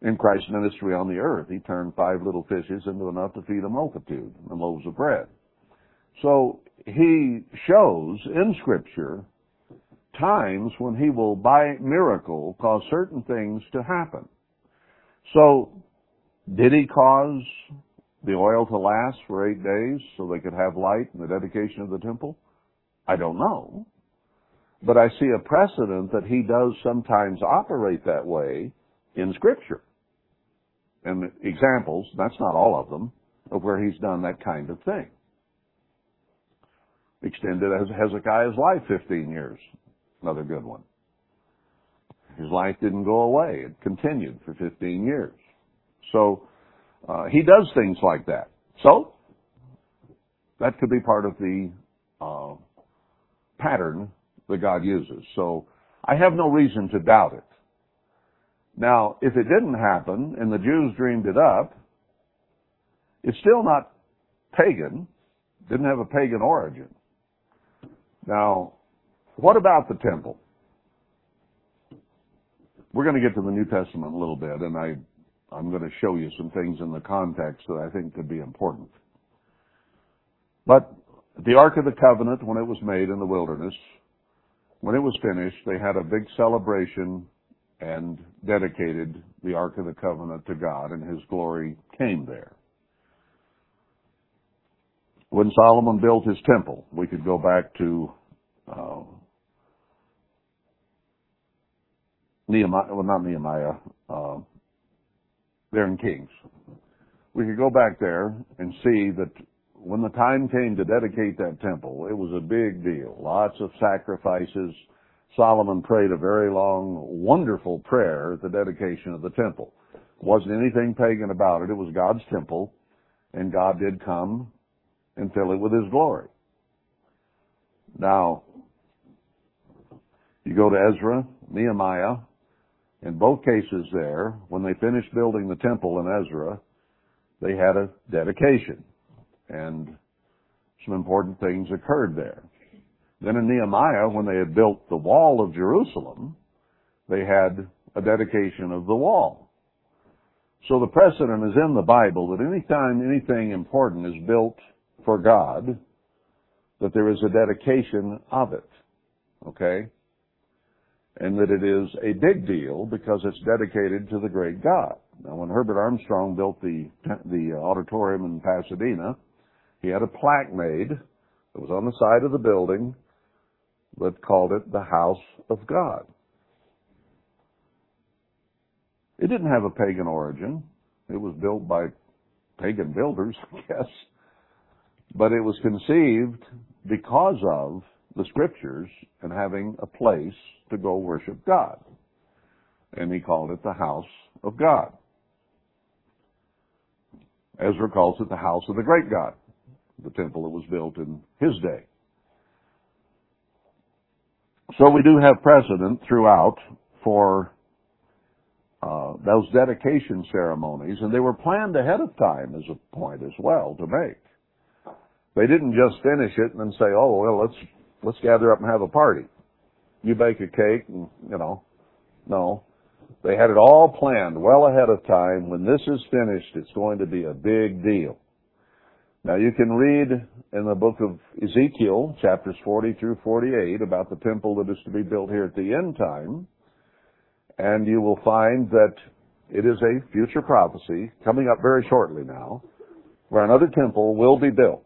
In Christ's ministry on the earth, He turned five little fishes into enough to feed a multitude and loaves of bread. So He shows in Scripture times when He will, by miracle, cause certain things to happen. So, did He cause the oil to last for eight days so they could have light in the dedication of the temple? I don't know. But I see a precedent that he does sometimes operate that way in scripture. And examples, that's not all of them, of where he's done that kind of thing. Extended Hezekiah's life 15 years. Another good one. His life didn't go away. It continued for 15 years. So, uh, he does things like that. So, That could be part of the uh, pattern that God uses. So I have no reason to doubt it. Now, if it didn't happen and the Jews dreamed it up, it's still not pagan. Didn't have a pagan origin. Now, what about the temple? We're going to get to the New Testament a little bit, and I, I'm going to show you some things in the context that I think could be important. But the Ark of the Covenant, when it was made in the wilderness, when it was finished, they had a big celebration and dedicated the Ark of the Covenant to God, and His glory came there. When Solomon built his temple, we could go back to uh, Nehemiah, well, not Nehemiah, uh, there in Kings. We could go back there and see that when the time came to dedicate that temple, it was a big deal. Lots of sacrifices. Solomon prayed a very long, wonderful prayer at the dedication of the temple. Wasn't anything pagan about it. It was God's temple, and God did come and fill it with His glory. Now, you go to Ezra, Nehemiah, in both cases there, when they finished building the temple in Ezra, they had a dedication and some important things occurred there. Then in Nehemiah, when they had built the wall of Jerusalem, they had a dedication of the wall. So the precedent is in the Bible that anytime anything important is built for God, that there is a dedication of it. Okay? And that it is a big deal because it's dedicated to the great God. Now when Herbert Armstrong built the, the uh, auditorium in Pasadena, he had a plaque made that was on the side of the building that called it the House of God. It didn't have a pagan origin. It was built by pagan builders, I guess. But it was conceived because of the scriptures and having a place to go worship God. And he called it the house of God. Ezra calls it the house of the great God the temple that was built in his day. So we do have precedent throughout for uh, those dedication ceremonies, and they were planned ahead of time as a point as well to make. They didn't just finish it and then say, "Oh well, let's let's gather up and have a party." You bake a cake, and you know, no, they had it all planned well ahead of time. When this is finished, it's going to be a big deal. Now you can read in the book of Ezekiel, chapters 40 through 48, about the temple that is to be built here at the end time, and you will find that it is a future prophecy coming up very shortly now, where another temple will be built.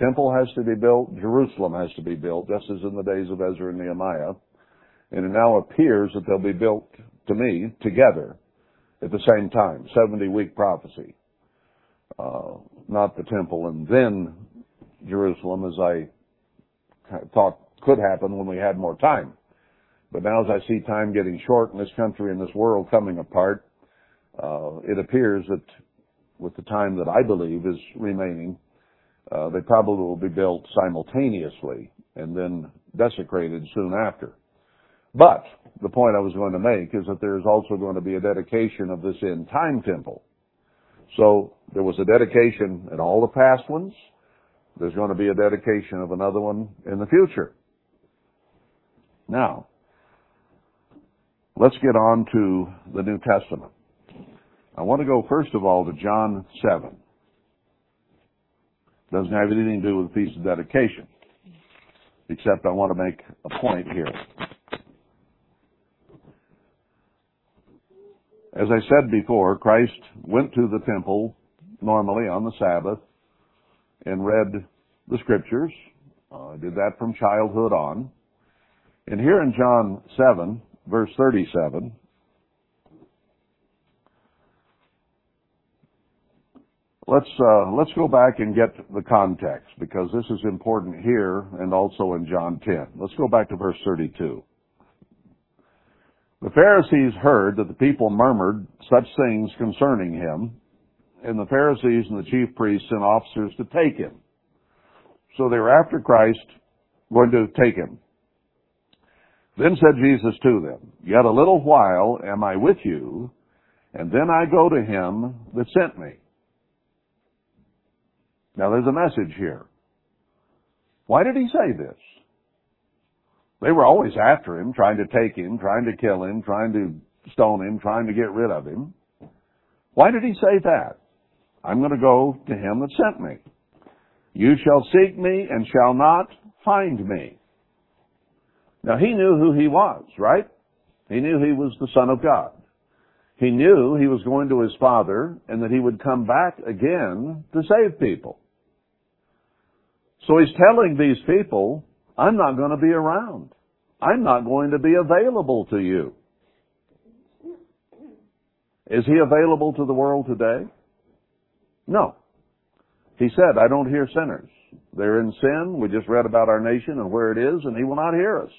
Temple has to be built, Jerusalem has to be built, just as in the days of Ezra and Nehemiah, and it now appears that they'll be built, to me, together at the same time, 70 week prophecy. Uh, not the temple and then Jerusalem as I thought could happen when we had more time. But now as I see time getting short in this country and this world coming apart, uh, it appears that with the time that I believe is remaining, uh, they probably will be built simultaneously and then desecrated soon after. But the point I was going to make is that there is also going to be a dedication of this end time temple. So there was a dedication in all the past ones. There's going to be a dedication of another one in the future. Now, let's get on to the New Testament. I want to go first of all to John 7. Doesn't have anything to do with the Feast of Dedication, except I want to make a point here. As I said before, Christ went to the temple normally on the Sabbath and read the scriptures. Uh, did that from childhood on. And here in John 7, verse 37, let's uh, let's go back and get the context because this is important here and also in John 10. Let's go back to verse 32. The Pharisees heard that the people murmured such things concerning him, and the Pharisees and the chief priests sent officers to take him. So they were after Christ, going to take him. Then said Jesus to them, Yet a little while am I with you, and then I go to him that sent me. Now there's a message here. Why did he say this? They were always after him, trying to take him, trying to kill him, trying to stone him, trying to get rid of him. Why did he say that? I'm going to go to him that sent me. You shall seek me and shall not find me. Now he knew who he was, right? He knew he was the Son of God. He knew he was going to his Father and that he would come back again to save people. So he's telling these people, I'm not going to be around. I'm not going to be available to you. Is he available to the world today? No. He said, I don't hear sinners. They're in sin. We just read about our nation and where it is, and he will not hear us.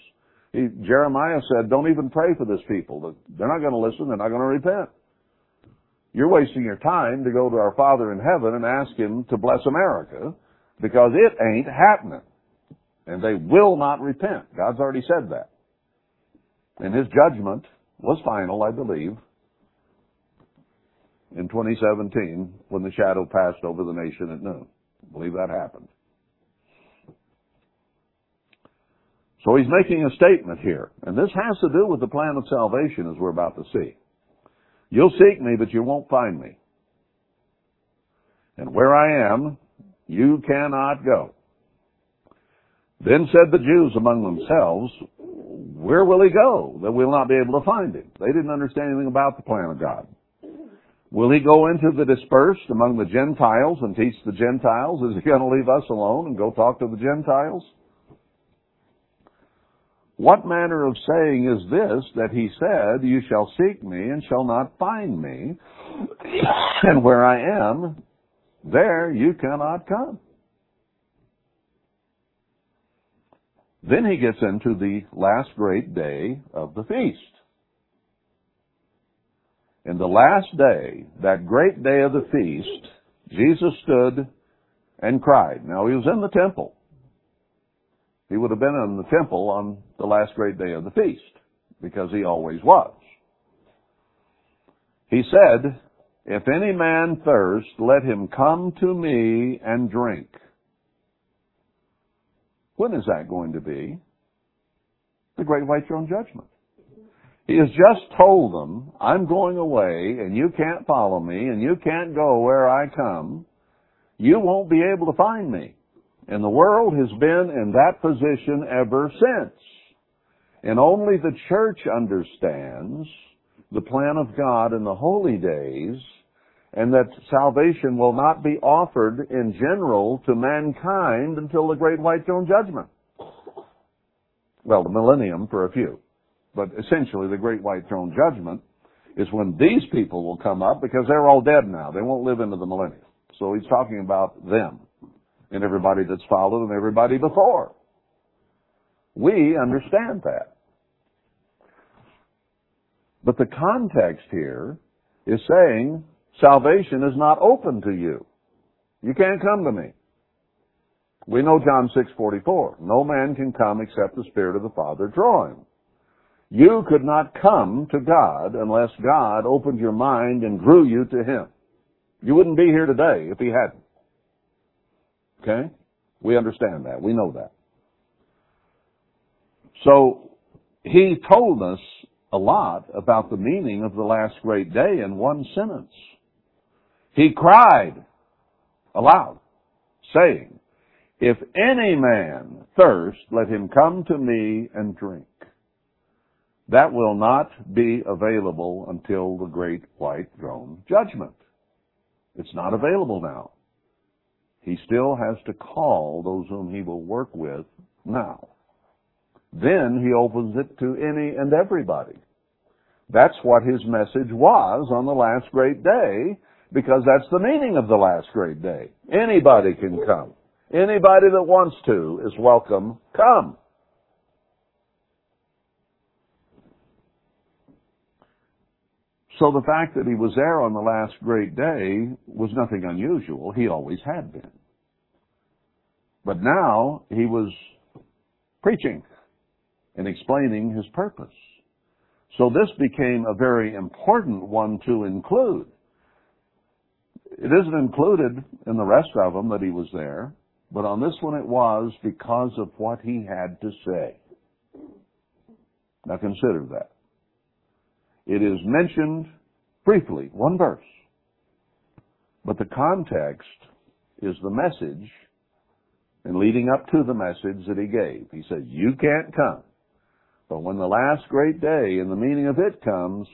He, Jeremiah said, don't even pray for this people. They're not going to listen. They're not going to repent. You're wasting your time to go to our Father in heaven and ask Him to bless America because it ain't happening. And they will not repent. God's already said that. And His judgment was final, I believe, in 2017 when the shadow passed over the nation at noon. I believe that happened. So he's making a statement here, and this has to do with the plan of salvation as we're about to see. You'll seek me, but you won't find me. And where I am, you cannot go. Then said the Jews among themselves, where will he go that we'll not be able to find him? They didn't understand anything about the plan of God. Will he go into the dispersed among the Gentiles and teach the Gentiles? Is he going to leave us alone and go talk to the Gentiles? What manner of saying is this that he said, You shall seek me and shall not find me, and where I am, there you cannot come. Then he gets into the last great day of the feast. In the last day, that great day of the feast, Jesus stood and cried. Now he was in the temple. He would have been in the temple on the last great day of the feast, because he always was. He said, If any man thirst, let him come to me and drink. When is that going to be? The great white throne judgment. He has just told them, I'm going away and you can't follow me and you can't go where I come. You won't be able to find me. And the world has been in that position ever since. And only the church understands the plan of God in the holy days and that salvation will not be offered in general to mankind until the great white throne judgment. Well, the millennium for a few. But essentially the great white throne judgment is when these people will come up because they're all dead now. They won't live into the millennium. So he's talking about them and everybody that's followed and everybody before. We understand that. But the context here is saying salvation is not open to you. You can't come to me. We know John 6:44. No man can come except the Spirit of the Father draw him. You could not come to God unless God opened your mind and drew you to Him. You wouldn't be here today if He hadn't. Okay? We understand that. We know that. So, he told us a lot about the meaning of the last great day in one sentence. He cried aloud, saying, If any man thirst, let him come to me and drink. That will not be available until the great white throne judgment. It's not available now. He still has to call those whom he will work with now. Then he opens it to any and everybody. That's what his message was on the last great day, because that's the meaning of the last great day. Anybody can come. Anybody that wants to is welcome. Come. So the fact that he was there on the last great day was nothing unusual. He always had been. But now he was preaching and explaining his purpose. So this became a very important one to include. It isn't included in the rest of them that he was there, but on this one it was because of what he had to say. Now consider that. It is mentioned briefly, one verse. But the context is the message and leading up to the message that he gave. He said, you can't come. But when the last great day and the meaning of it comes,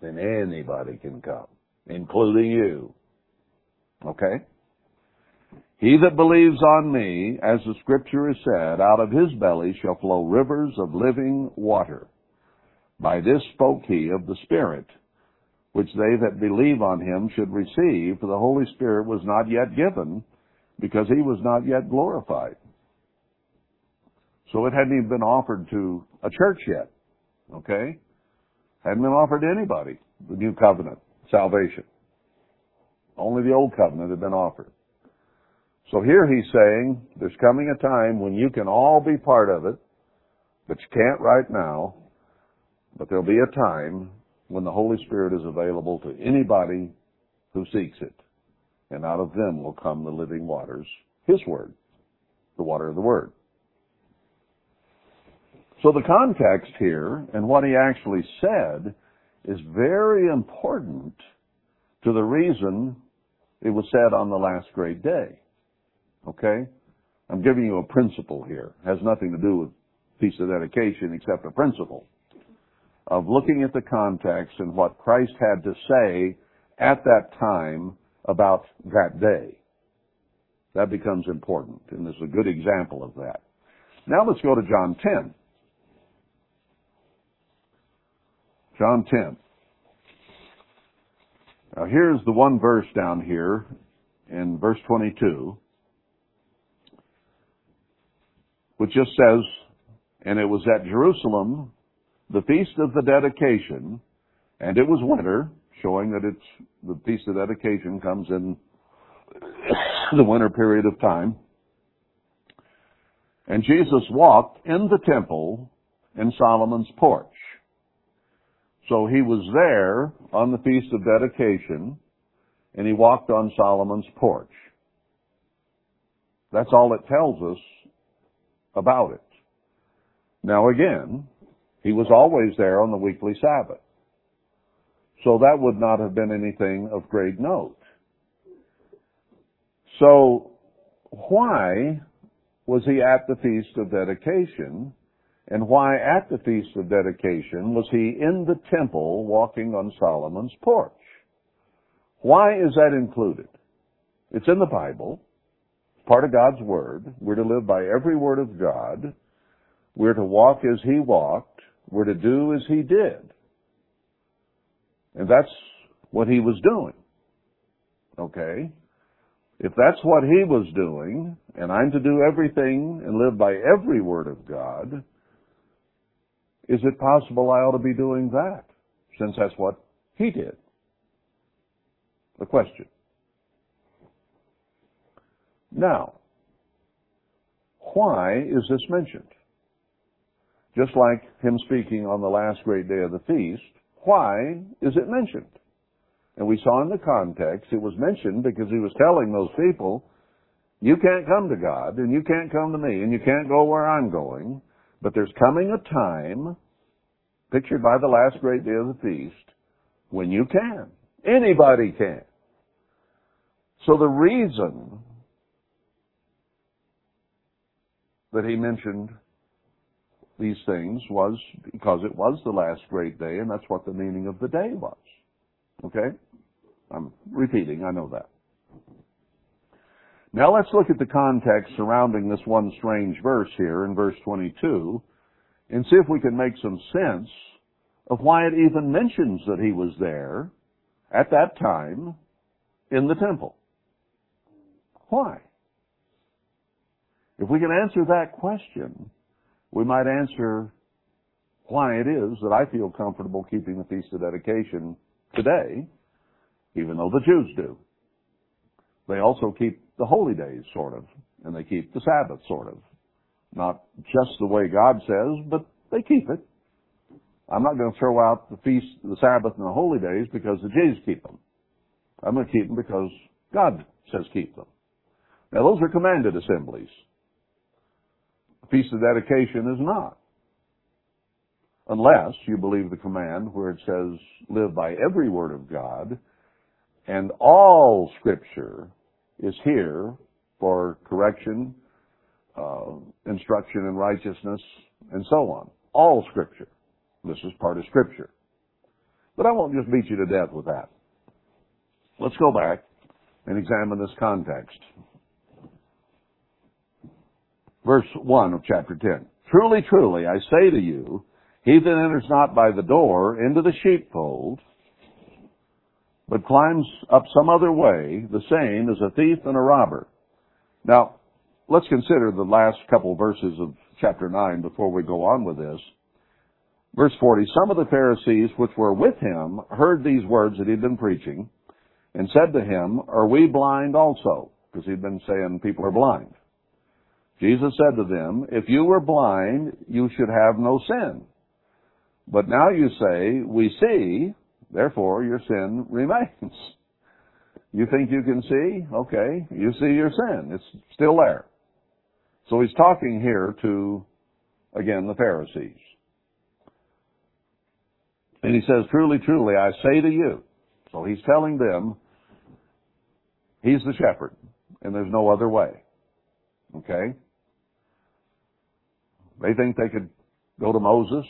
then anybody can come, including you. Okay? He that believes on me, as the scripture has said, out of his belly shall flow rivers of living water. By this spoke he of the Spirit, which they that believe on him should receive, for the Holy Spirit was not yet given, because he was not yet glorified. So it hadn't even been offered to a church yet. Okay? Hadn't been offered to anybody, the new covenant, salvation. Only the old covenant had been offered. So here he's saying, there's coming a time when you can all be part of it, but you can't right now. But there'll be a time when the Holy Spirit is available to anybody who seeks it. And out of them will come the living waters, His Word, the water of the Word. So the context here and what he actually said is very important to the reason it was said on the last great day. Okay? I'm giving you a principle here. It has nothing to do with feast of dedication except a principle of looking at the context and what Christ had to say at that time about that day. That becomes important, and this is a good example of that. Now let's go to John 10. John 10. Now here's the one verse down here in verse 22, which just says, And it was at Jerusalem the feast of the dedication, and it was winter, showing that it's the feast of dedication comes in the winter period of time. And Jesus walked in the temple in Solomon's porch. So he was there on the Feast of Dedication, and he walked on Solomon's porch. That's all it tells us about it. Now again, he was always there on the weekly Sabbath. So that would not have been anything of great note. So why was he at the Feast of Dedication and why at the Feast of Dedication was he in the temple walking on Solomon's porch? Why is that included? It's in the Bible. It's part of God's Word. We're to live by every word of God. We're to walk as He walked. We're to do as He did. And that's what He was doing. Okay? If that's what He was doing, and I'm to do everything and live by every word of God, is it possible I ought to be doing that? Since that's what he did. The question. Now, why is this mentioned? Just like him speaking on the last great day of the feast, why is it mentioned? And we saw in the context, it was mentioned because he was telling those people, you can't come to God, and you can't come to me, and you can't go where I'm going, but there's coming a time, pictured by the last great day of the feast, when you can. Anybody can. So the reason that he mentioned these things was because it was the last great day, and that's what the meaning of the day was. Okay? I'm repeating, I know that. Now let's look at the context surrounding this one strange verse here in verse 22 and see if we can make some sense of why it even mentions that he was there at that time in the temple. Why? If we can answer that question, we might answer why it is that I feel comfortable keeping the Feast of Dedication today, even though the Jews do. They also keep the holy days, sort of, and they keep the Sabbath, sort of. Not just the way God says, but they keep it. I'm not going to throw out the feast, the Sabbath, and the holy days because the Jews keep them. I'm going to keep them because God says keep them. Now those are commanded assemblies. The Feast of Dedication is not. Unless you believe the command where it says, live by every word of God, and all scripture is here for correction, uh, instruction in righteousness, and so on. All scripture. This is part of scripture. But I won't just beat you to death with that. Let's go back and examine this context. Verse 1 of chapter 10. Truly, truly, I say to you, he that enters not by the door into the sheepfold, but climbs up some other way, the same as a thief and a robber. Now, let's consider the last couple verses of chapter 9 before we go on with this. Verse 40, some of the Pharisees which were with him heard these words that he'd been preaching and said to him, Are we blind also? Because he'd been saying people are blind. Jesus said to them, If you were blind, you should have no sin. But now you say, We see, therefore your sin remains. You think you can see? Okay, you see your sin. It's still there. So he's talking here to, again, the Pharisees. And he says, truly, truly, I say to you. So he's telling them, he's the shepherd, and there's no other way. Okay? They think they could go to Moses.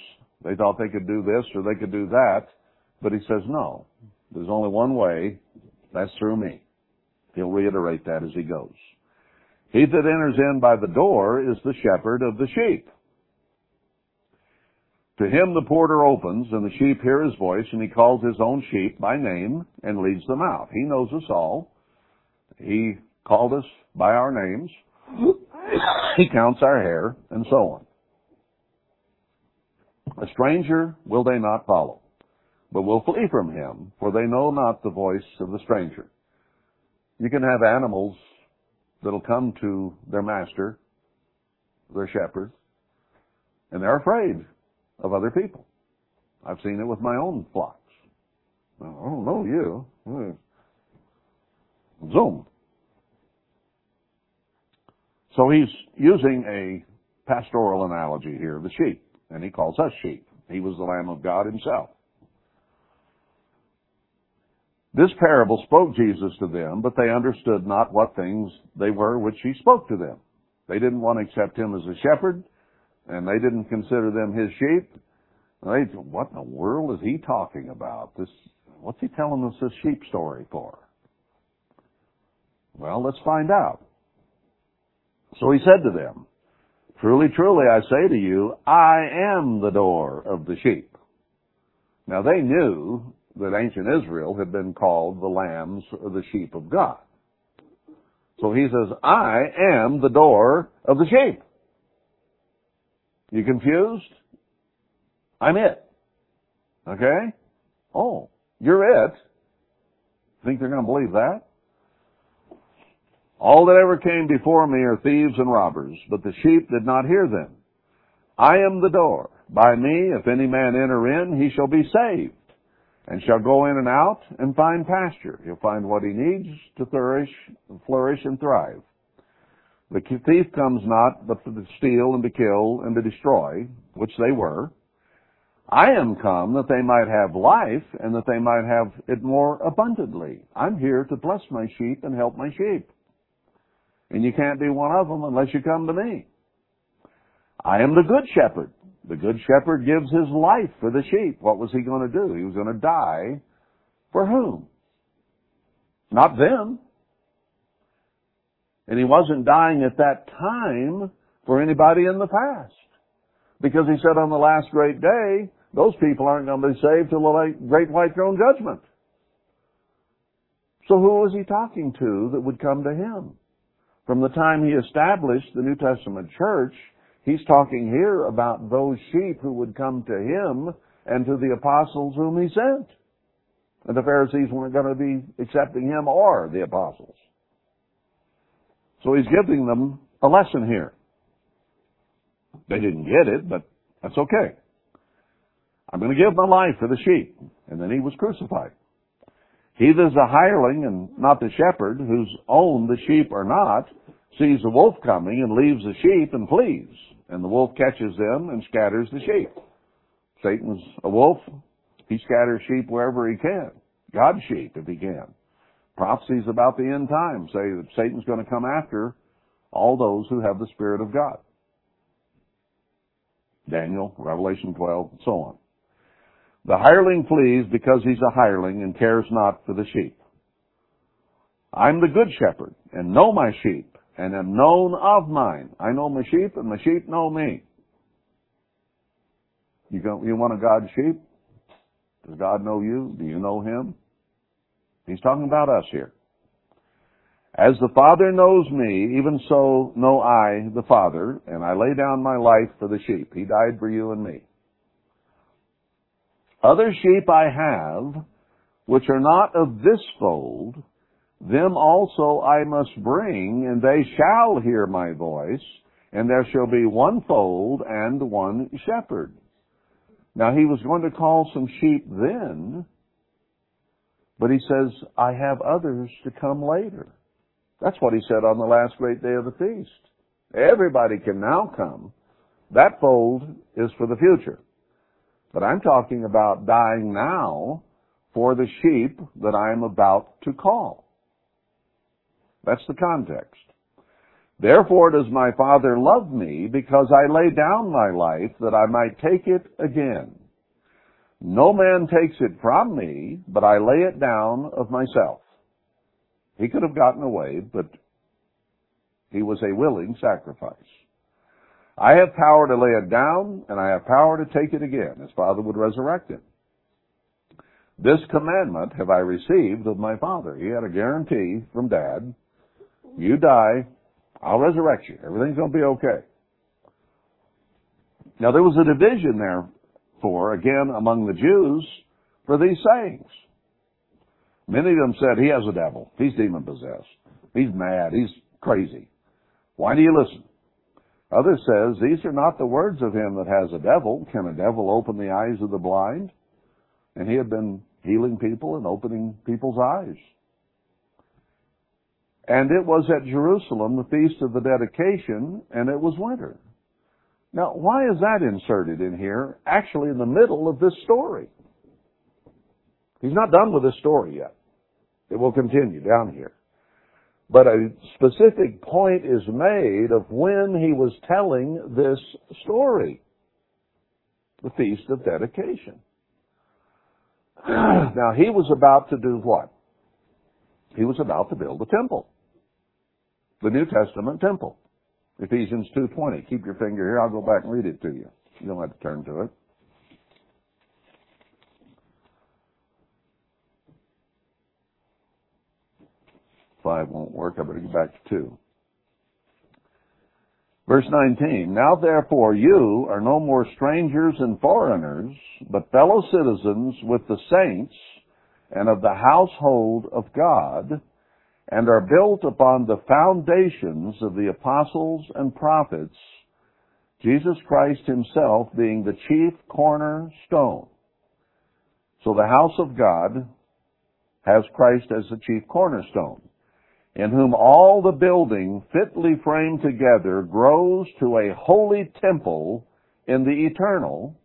They thought they could do this or they could do that. But he says, no. There's only one way. That's through me. He'll reiterate that as he goes. He that enters in by the door is the shepherd of the sheep. To him the porter opens, and the sheep hear his voice, and he calls his own sheep by name and leads them out. He knows us all. He called us by our names. he counts our hair, and so on. A stranger will they not follow, but will flee from him, for they know not the voice of the stranger. You can have animals that'll come to their master, their shepherd, and they're afraid of other people. I've seen it with my own flocks. I don't know you. Zoom. So he's using a pastoral analogy here, the sheep, and he calls us sheep. He was the Lamb of God himself. This parable spoke Jesus to them, but they understood not what things they were which he spoke to them. They didn't want to accept him as a shepherd and they didn't consider them his sheep. They, said, what in the world is he talking about? This, what's he telling us this sheep story for? Well, let's find out. So he said to them, Truly, truly, I say to you, I am the door of the sheep. Now they knew that ancient Israel had been called the lambs or the sheep of God. So he says, I am the door of the sheep. You confused? I'm it. Okay? Oh, you're it. Think they're going to believe that? All that ever came before me are thieves and robbers, but the sheep did not hear them. I am the door. By me, if any man enter in, he shall be saved, and shall go in and out and find pasture. He'll find what he needs to flourish, flourish and thrive. The thief comes not but to steal and to kill and to destroy, which they were. I am come that they might have life and that they might have it more abundantly. I'm here to bless my sheep and help my sheep. And you can't be one of them unless you come to me. I am the good shepherd. The good shepherd gives his life for the sheep. What was he going to do? He was going to die for whom? Not them. And he wasn't dying at that time for anybody in the past. Because he said on the last great day, those people aren't going to be saved till the great white throne judgment. So who was he talking to that would come to him? From the time he established the New Testament church, he's talking here about those sheep who would come to him and to the apostles whom he sent. And the Pharisees weren't going to be accepting him or the apostles. So he's giving them a lesson here. They didn't get it, but that's okay. I'm going to give my life for the sheep. And then he was crucified. He that is a hireling and not the shepherd, whose own the sheep are not, sees the wolf coming and leaves the sheep and flees. And the wolf catches them and scatters the sheep. Satan's a wolf. He scatters sheep wherever he can. God's sheep, if he can. Prophecies about the end time say that Satan's going to come after all those who have the Spirit of God. Daniel, Revelation 12, and so on. The hireling flees because he's a hireling and cares not for the sheep. I'm the good shepherd and know my sheep and am known of mine. I know my sheep and my sheep know me. You, go, you want a God sheep? Does God know you? Do you know him? He's talking about us here. As the Father knows me, even so know I the Father, and I lay down my life for the sheep. He died for you and me. Other sheep I have, which are not of this fold, them also I must bring, and they shall hear my voice, and there shall be one fold and one shepherd. Now he was going to call some sheep then, but he says, I have others to come later. That's what he said on the last great day of the feast. Everybody can now come. That fold is for the future. But I'm talking about dying now for the sheep that I am about to call. That's the context. Therefore does my Father love me because I lay down my life that I might take it again. No man takes it from me, but I lay it down of myself. He could have gotten away, but he was a willing sacrifice. I have power to lay it down, and I have power to take it again. His Father would resurrect him. This commandment have I received of my Father. He had a guarantee from Dad. You die, I'll resurrect you. Everything's going to be okay. Now there was a division there for, again, among the Jews for these sayings. Many of them said, he has a devil. He's demon possessed. He's mad. He's crazy. Why do you listen? Others says, these are not the words of him that has a devil. Can a devil open the eyes of the blind? And he had been healing people and opening people's eyes. And it was at Jerusalem, the feast of the dedication, and it was winter. Now, why is that inserted in here, actually in the middle of this story? He's not done with this story yet. It will continue down here. But a specific point is made of when he was telling this story. The Feast of Dedication. now he was about to do what? He was about to build a temple. The New Testament temple. Ephesians 2.20. Keep your finger here. I'll go back and read it to you. You don't have to turn to it. Five won't work. I better get back to two. Verse 19, Now therefore you are no more strangers and foreigners, but fellow citizens with the saints and of the household of God, and are built upon the foundations of the apostles and prophets, Jesus Christ himself being the chief cornerstone. So the house of God has Christ as the chief cornerstone in whom all the building fitly framed together grows to a holy temple in the eternal,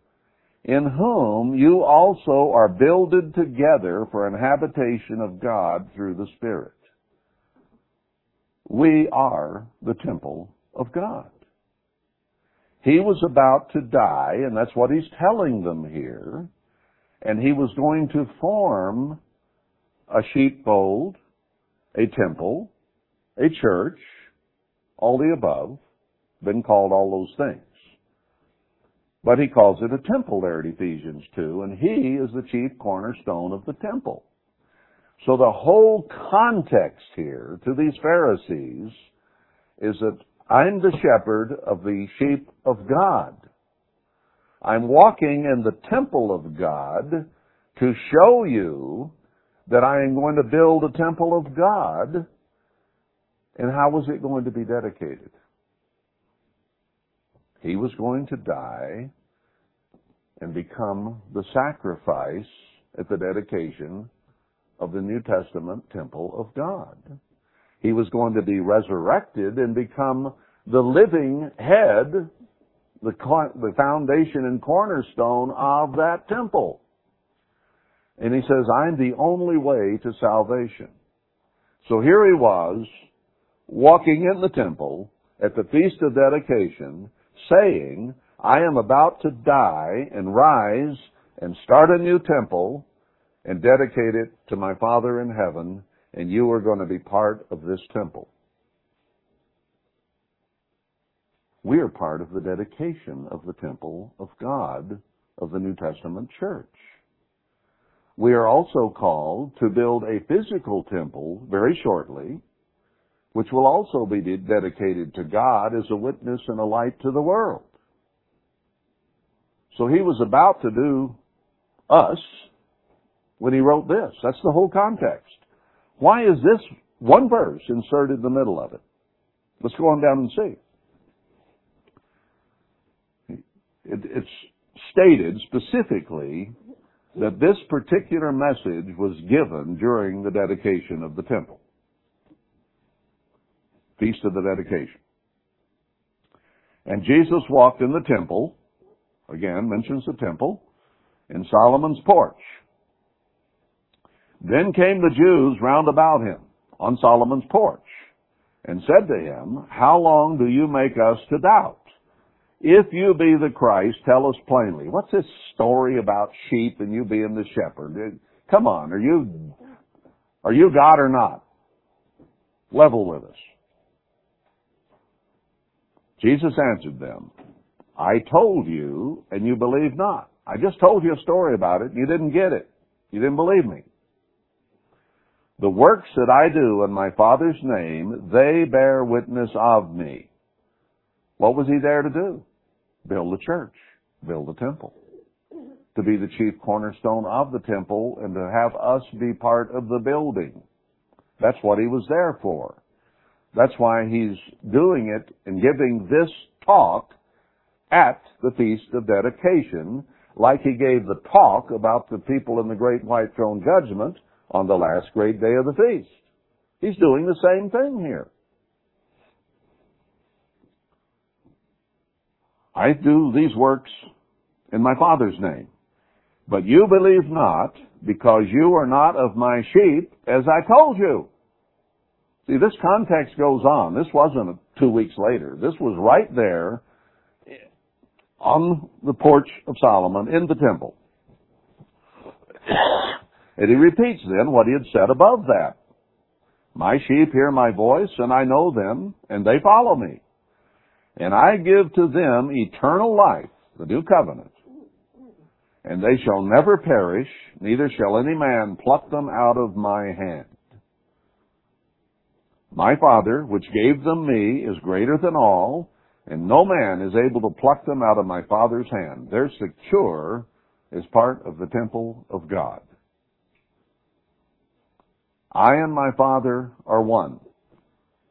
in whom you also are builded together for an habitation of God through the Spirit. We are the temple of God. He was about to die, and that's what he's telling them here. And he was going to form a sheepfold, a temple, a church, all the above, been called all those things. But he calls it a temple there at Ephesians 2, and he is the chief cornerstone of the temple. So the whole context here to these Pharisees is that I'm the shepherd of the sheep of God. I'm walking in the temple of God to show you that I am going to build a temple of God And how was it going to be dedicated? He was going to die and become the sacrifice at the dedication of the New Testament temple of God. He was going to be resurrected and become the living head, the, the foundation and cornerstone of that temple. And he says, I'm the only way to salvation. So here he was, walking in the temple at the Feast of Dedication, saying, I am about to die and rise and start a new temple and dedicate it to my Father in heaven, and you are going to be part of this temple. We are part of the dedication of the temple of God of the New Testament church. We are also called to build a physical temple very shortly, which will also be dedicated to God as a witness and a light to the world. So he was about to do us when he wrote this. That's the whole context. Why is this one verse inserted in the middle of it? Let's go on down and see. It, it's stated specifically that this particular message was given during the dedication of the temple. Feast of the Dedication. And Jesus walked in the temple, again mentions the temple, in Solomon's porch. Then came the Jews round about him on Solomon's porch and said to him, How long do you make us to doubt? If you be the Christ, tell us plainly. What's this story about sheep and you being the shepherd? Uh, come on, are you, are you God or not? Level with us. Jesus answered them, I told you and you believe not. I just told you a story about it. and You didn't get it. You didn't believe me. The works that I do in my Father's name, they bear witness of me. What was he there to do? Build a church, build a temple, to be the chief cornerstone of the temple and to have us be part of the building. That's what he was there for. That's why he's doing it and giving this talk at the Feast of Dedication, like he gave the talk about the people in the Great White Throne Judgment on the last great day of the feast. He's doing the same thing here. I do these works in my Father's name. But you believe not, because you are not of my sheep, as I told you. See, this context goes on. This wasn't two weeks later. This was right there on the porch of Solomon in the temple. And he repeats then what he had said above that. My sheep hear my voice, and I know them, and they follow me. And I give to them eternal life, the new covenant. And they shall never perish, neither shall any man pluck them out of my hand. My Father, which gave them me, is greater than all, and no man is able to pluck them out of my Father's hand. They're secure as part of the temple of God. I and my Father are one.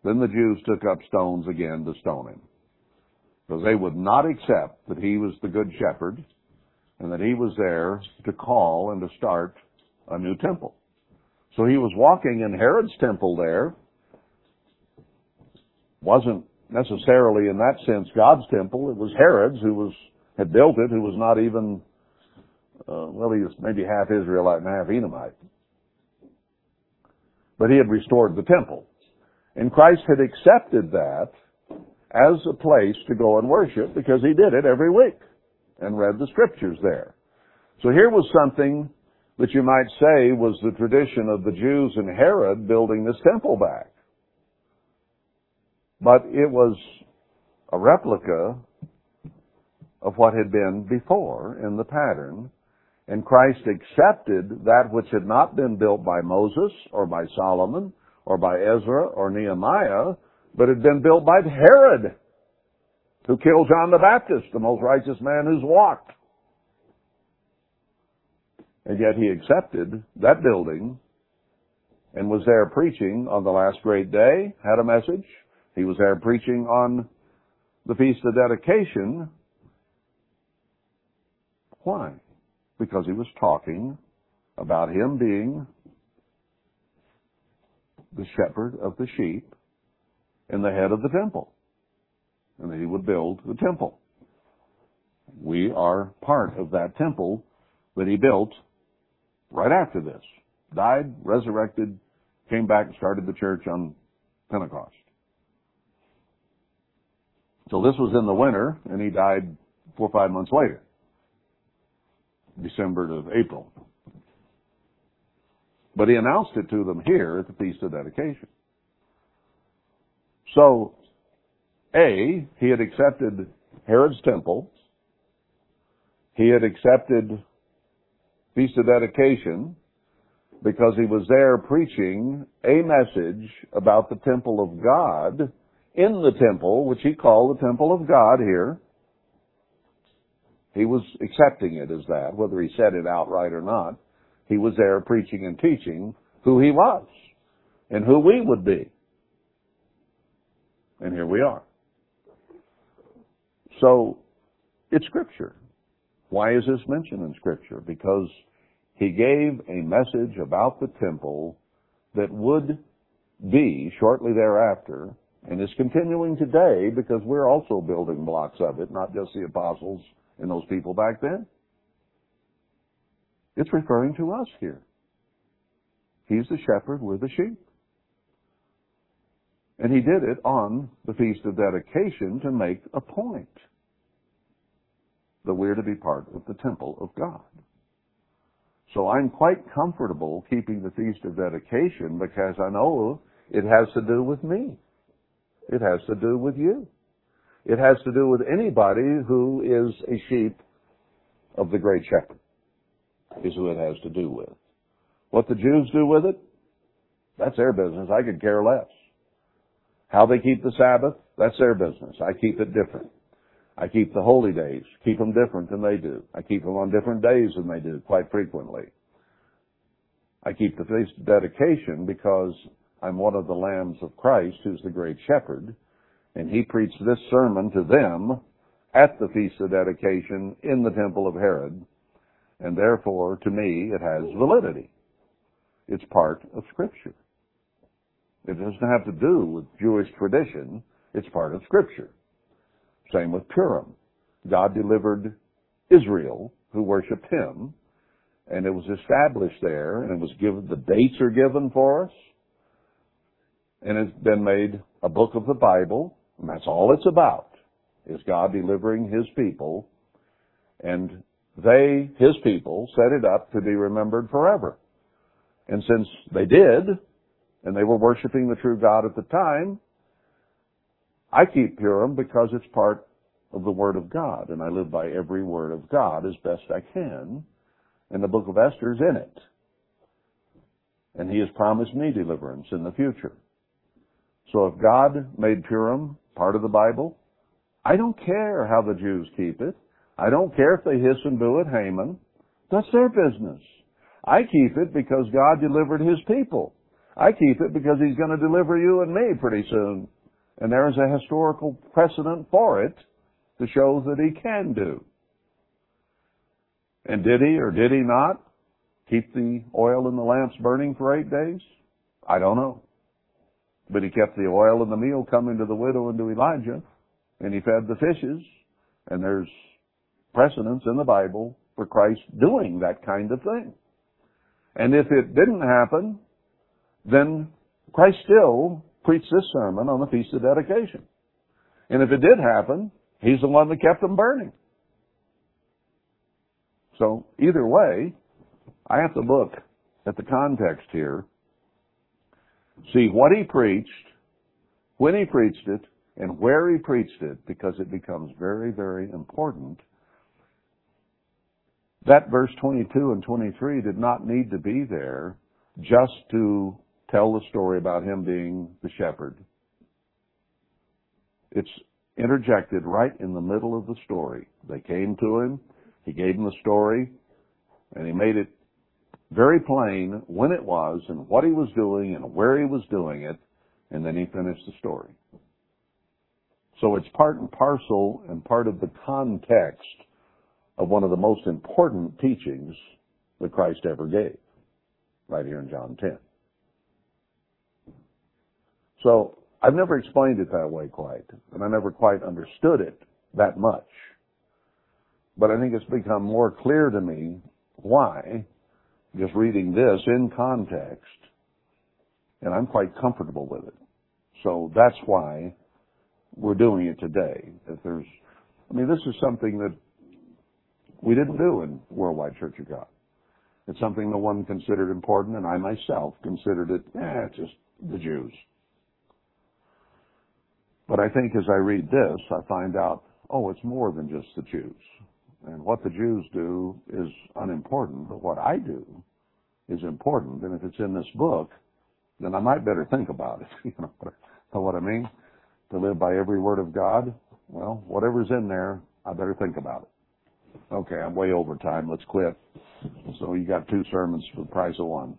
Then the Jews took up stones again to stone him. Because they would not accept that he was the good shepherd and that he was there to call and to start a new temple. So he was walking in Herod's temple there. Wasn't necessarily in that sense God's temple. It was Herod's who was, had built it, who was not even, uh, well, he was maybe half Israelite and half Edomite but he had restored the temple. And Christ had accepted that as a place to go and worship because he did it every week and read the scriptures there. So here was something that you might say was the tradition of the Jews and Herod building this temple back. But it was a replica of what had been before in the pattern and Christ accepted that which had not been built by Moses or by Solomon or by Ezra or Nehemiah, but had been built by Herod, who killed John the Baptist, the most righteous man who's walked. And yet he accepted that building and was there preaching on the last great day, had a message. He was there preaching on the Feast of Dedication. Why? Because he was talking about him being the shepherd of the sheep and the head of the temple. And that he would build the temple. We are part of that temple that he built right after this. Died, resurrected, came back and started the church on Pentecost. So this was in the winter, and he died four or five months later. December to April. But he announced it to them here at the Feast of Dedication. So, A, he had accepted Herod's temple. He had accepted Feast of Dedication because he was there preaching a message about the temple of God in the temple, which he called the temple of God here. He was accepting it as that, whether he said it outright or not. He was there preaching and teaching who he was and who we would be. And here we are. So, it's scripture. Why is this mentioned in scripture? Because he gave a message about the temple that would be shortly thereafter and is continuing today because we're also building blocks of it, not just the apostles and those people back then. It's referring to us here. He's the shepherd, we're the sheep. And he did it on the Feast of Dedication to make a point that we're to be part of the temple of God. So I'm quite comfortable keeping the Feast of Dedication because I know it has to do with me. It has to do with you. It has to do with anybody who is a sheep of the great shepherd is who it has to do with. What the Jews do with it, that's their business. I could care less. How they keep the Sabbath, that's their business. I keep it different. I keep the holy days, keep them different than they do. I keep them on different days than they do, quite frequently. I keep the feast of dedication because I'm one of the lambs of Christ who's the great shepherd, and he preached this sermon to them at the feast of dedication in the temple of Herod, and therefore, to me, it has validity. It's part of scripture. It doesn't have to do with Jewish tradition, it's part of scripture. Same with Purim. God delivered Israel, who worshiped Him, and it was established there, and it was given, the dates are given for us, and it's been made a book of the Bible, and that's all it's about, is God delivering His people, and they, His people, set it up to be remembered forever. And since they did, and they were worshiping the true God at the time, I keep Purim because it's part of the Word of God, and I live by every word of God as best I can, and the book of Esther is in it. And He has promised me deliverance in the future. So if God made Purim part of the Bible, I don't care how the Jews keep it. I don't care if they hiss and boo at Haman. That's their business. I keep it because God delivered His people. I keep it because He's going to deliver you and me pretty soon. And there is a historical precedent for it to show that he can do. And did he or did he not keep the oil in the lamps burning for eight days? I don't know. But he kept the oil and the meal coming to the widow and to Elijah, and he fed the fishes, and there's precedence in the Bible for Christ doing that kind of thing. And if it didn't happen, then Christ still preached this sermon on the Feast of Dedication. And if it did happen, he's the one that kept them burning. So either way, I have to look at the context here, see what he preached, when he preached it, and where he preached it, because it becomes very, very important. That verse 22 and 23 did not need to be there just to tell the story about him being the shepherd. It's interjected right in the middle of the story. They came to him, he gave them the story, and he made it very plain when it was and what he was doing and where he was doing it, and then he finished the story. So it's part and parcel and part of the context of one of the most important teachings that Christ ever gave, right here in John 10. So I've never explained it that way quite, and I never quite understood it that much. But I think it's become more clear to me why, just reading this in context, and I'm quite comfortable with it. So that's why we're doing it today. If there's, I mean, this is something that we didn't do in Worldwide Church of God. It's something no one considered important, and I myself considered it, eh, just the Jews. But I think as I read this, I find out, oh, it's more than just the Jews. And what the Jews do is unimportant, but what I do is important. And if it's in this book, then I might better think about it. You know, what I mean? To live by every word of God, well, whatever's in there, I better think about it. Okay, I'm way over time. Let's quit. So you got two sermons for the price of one.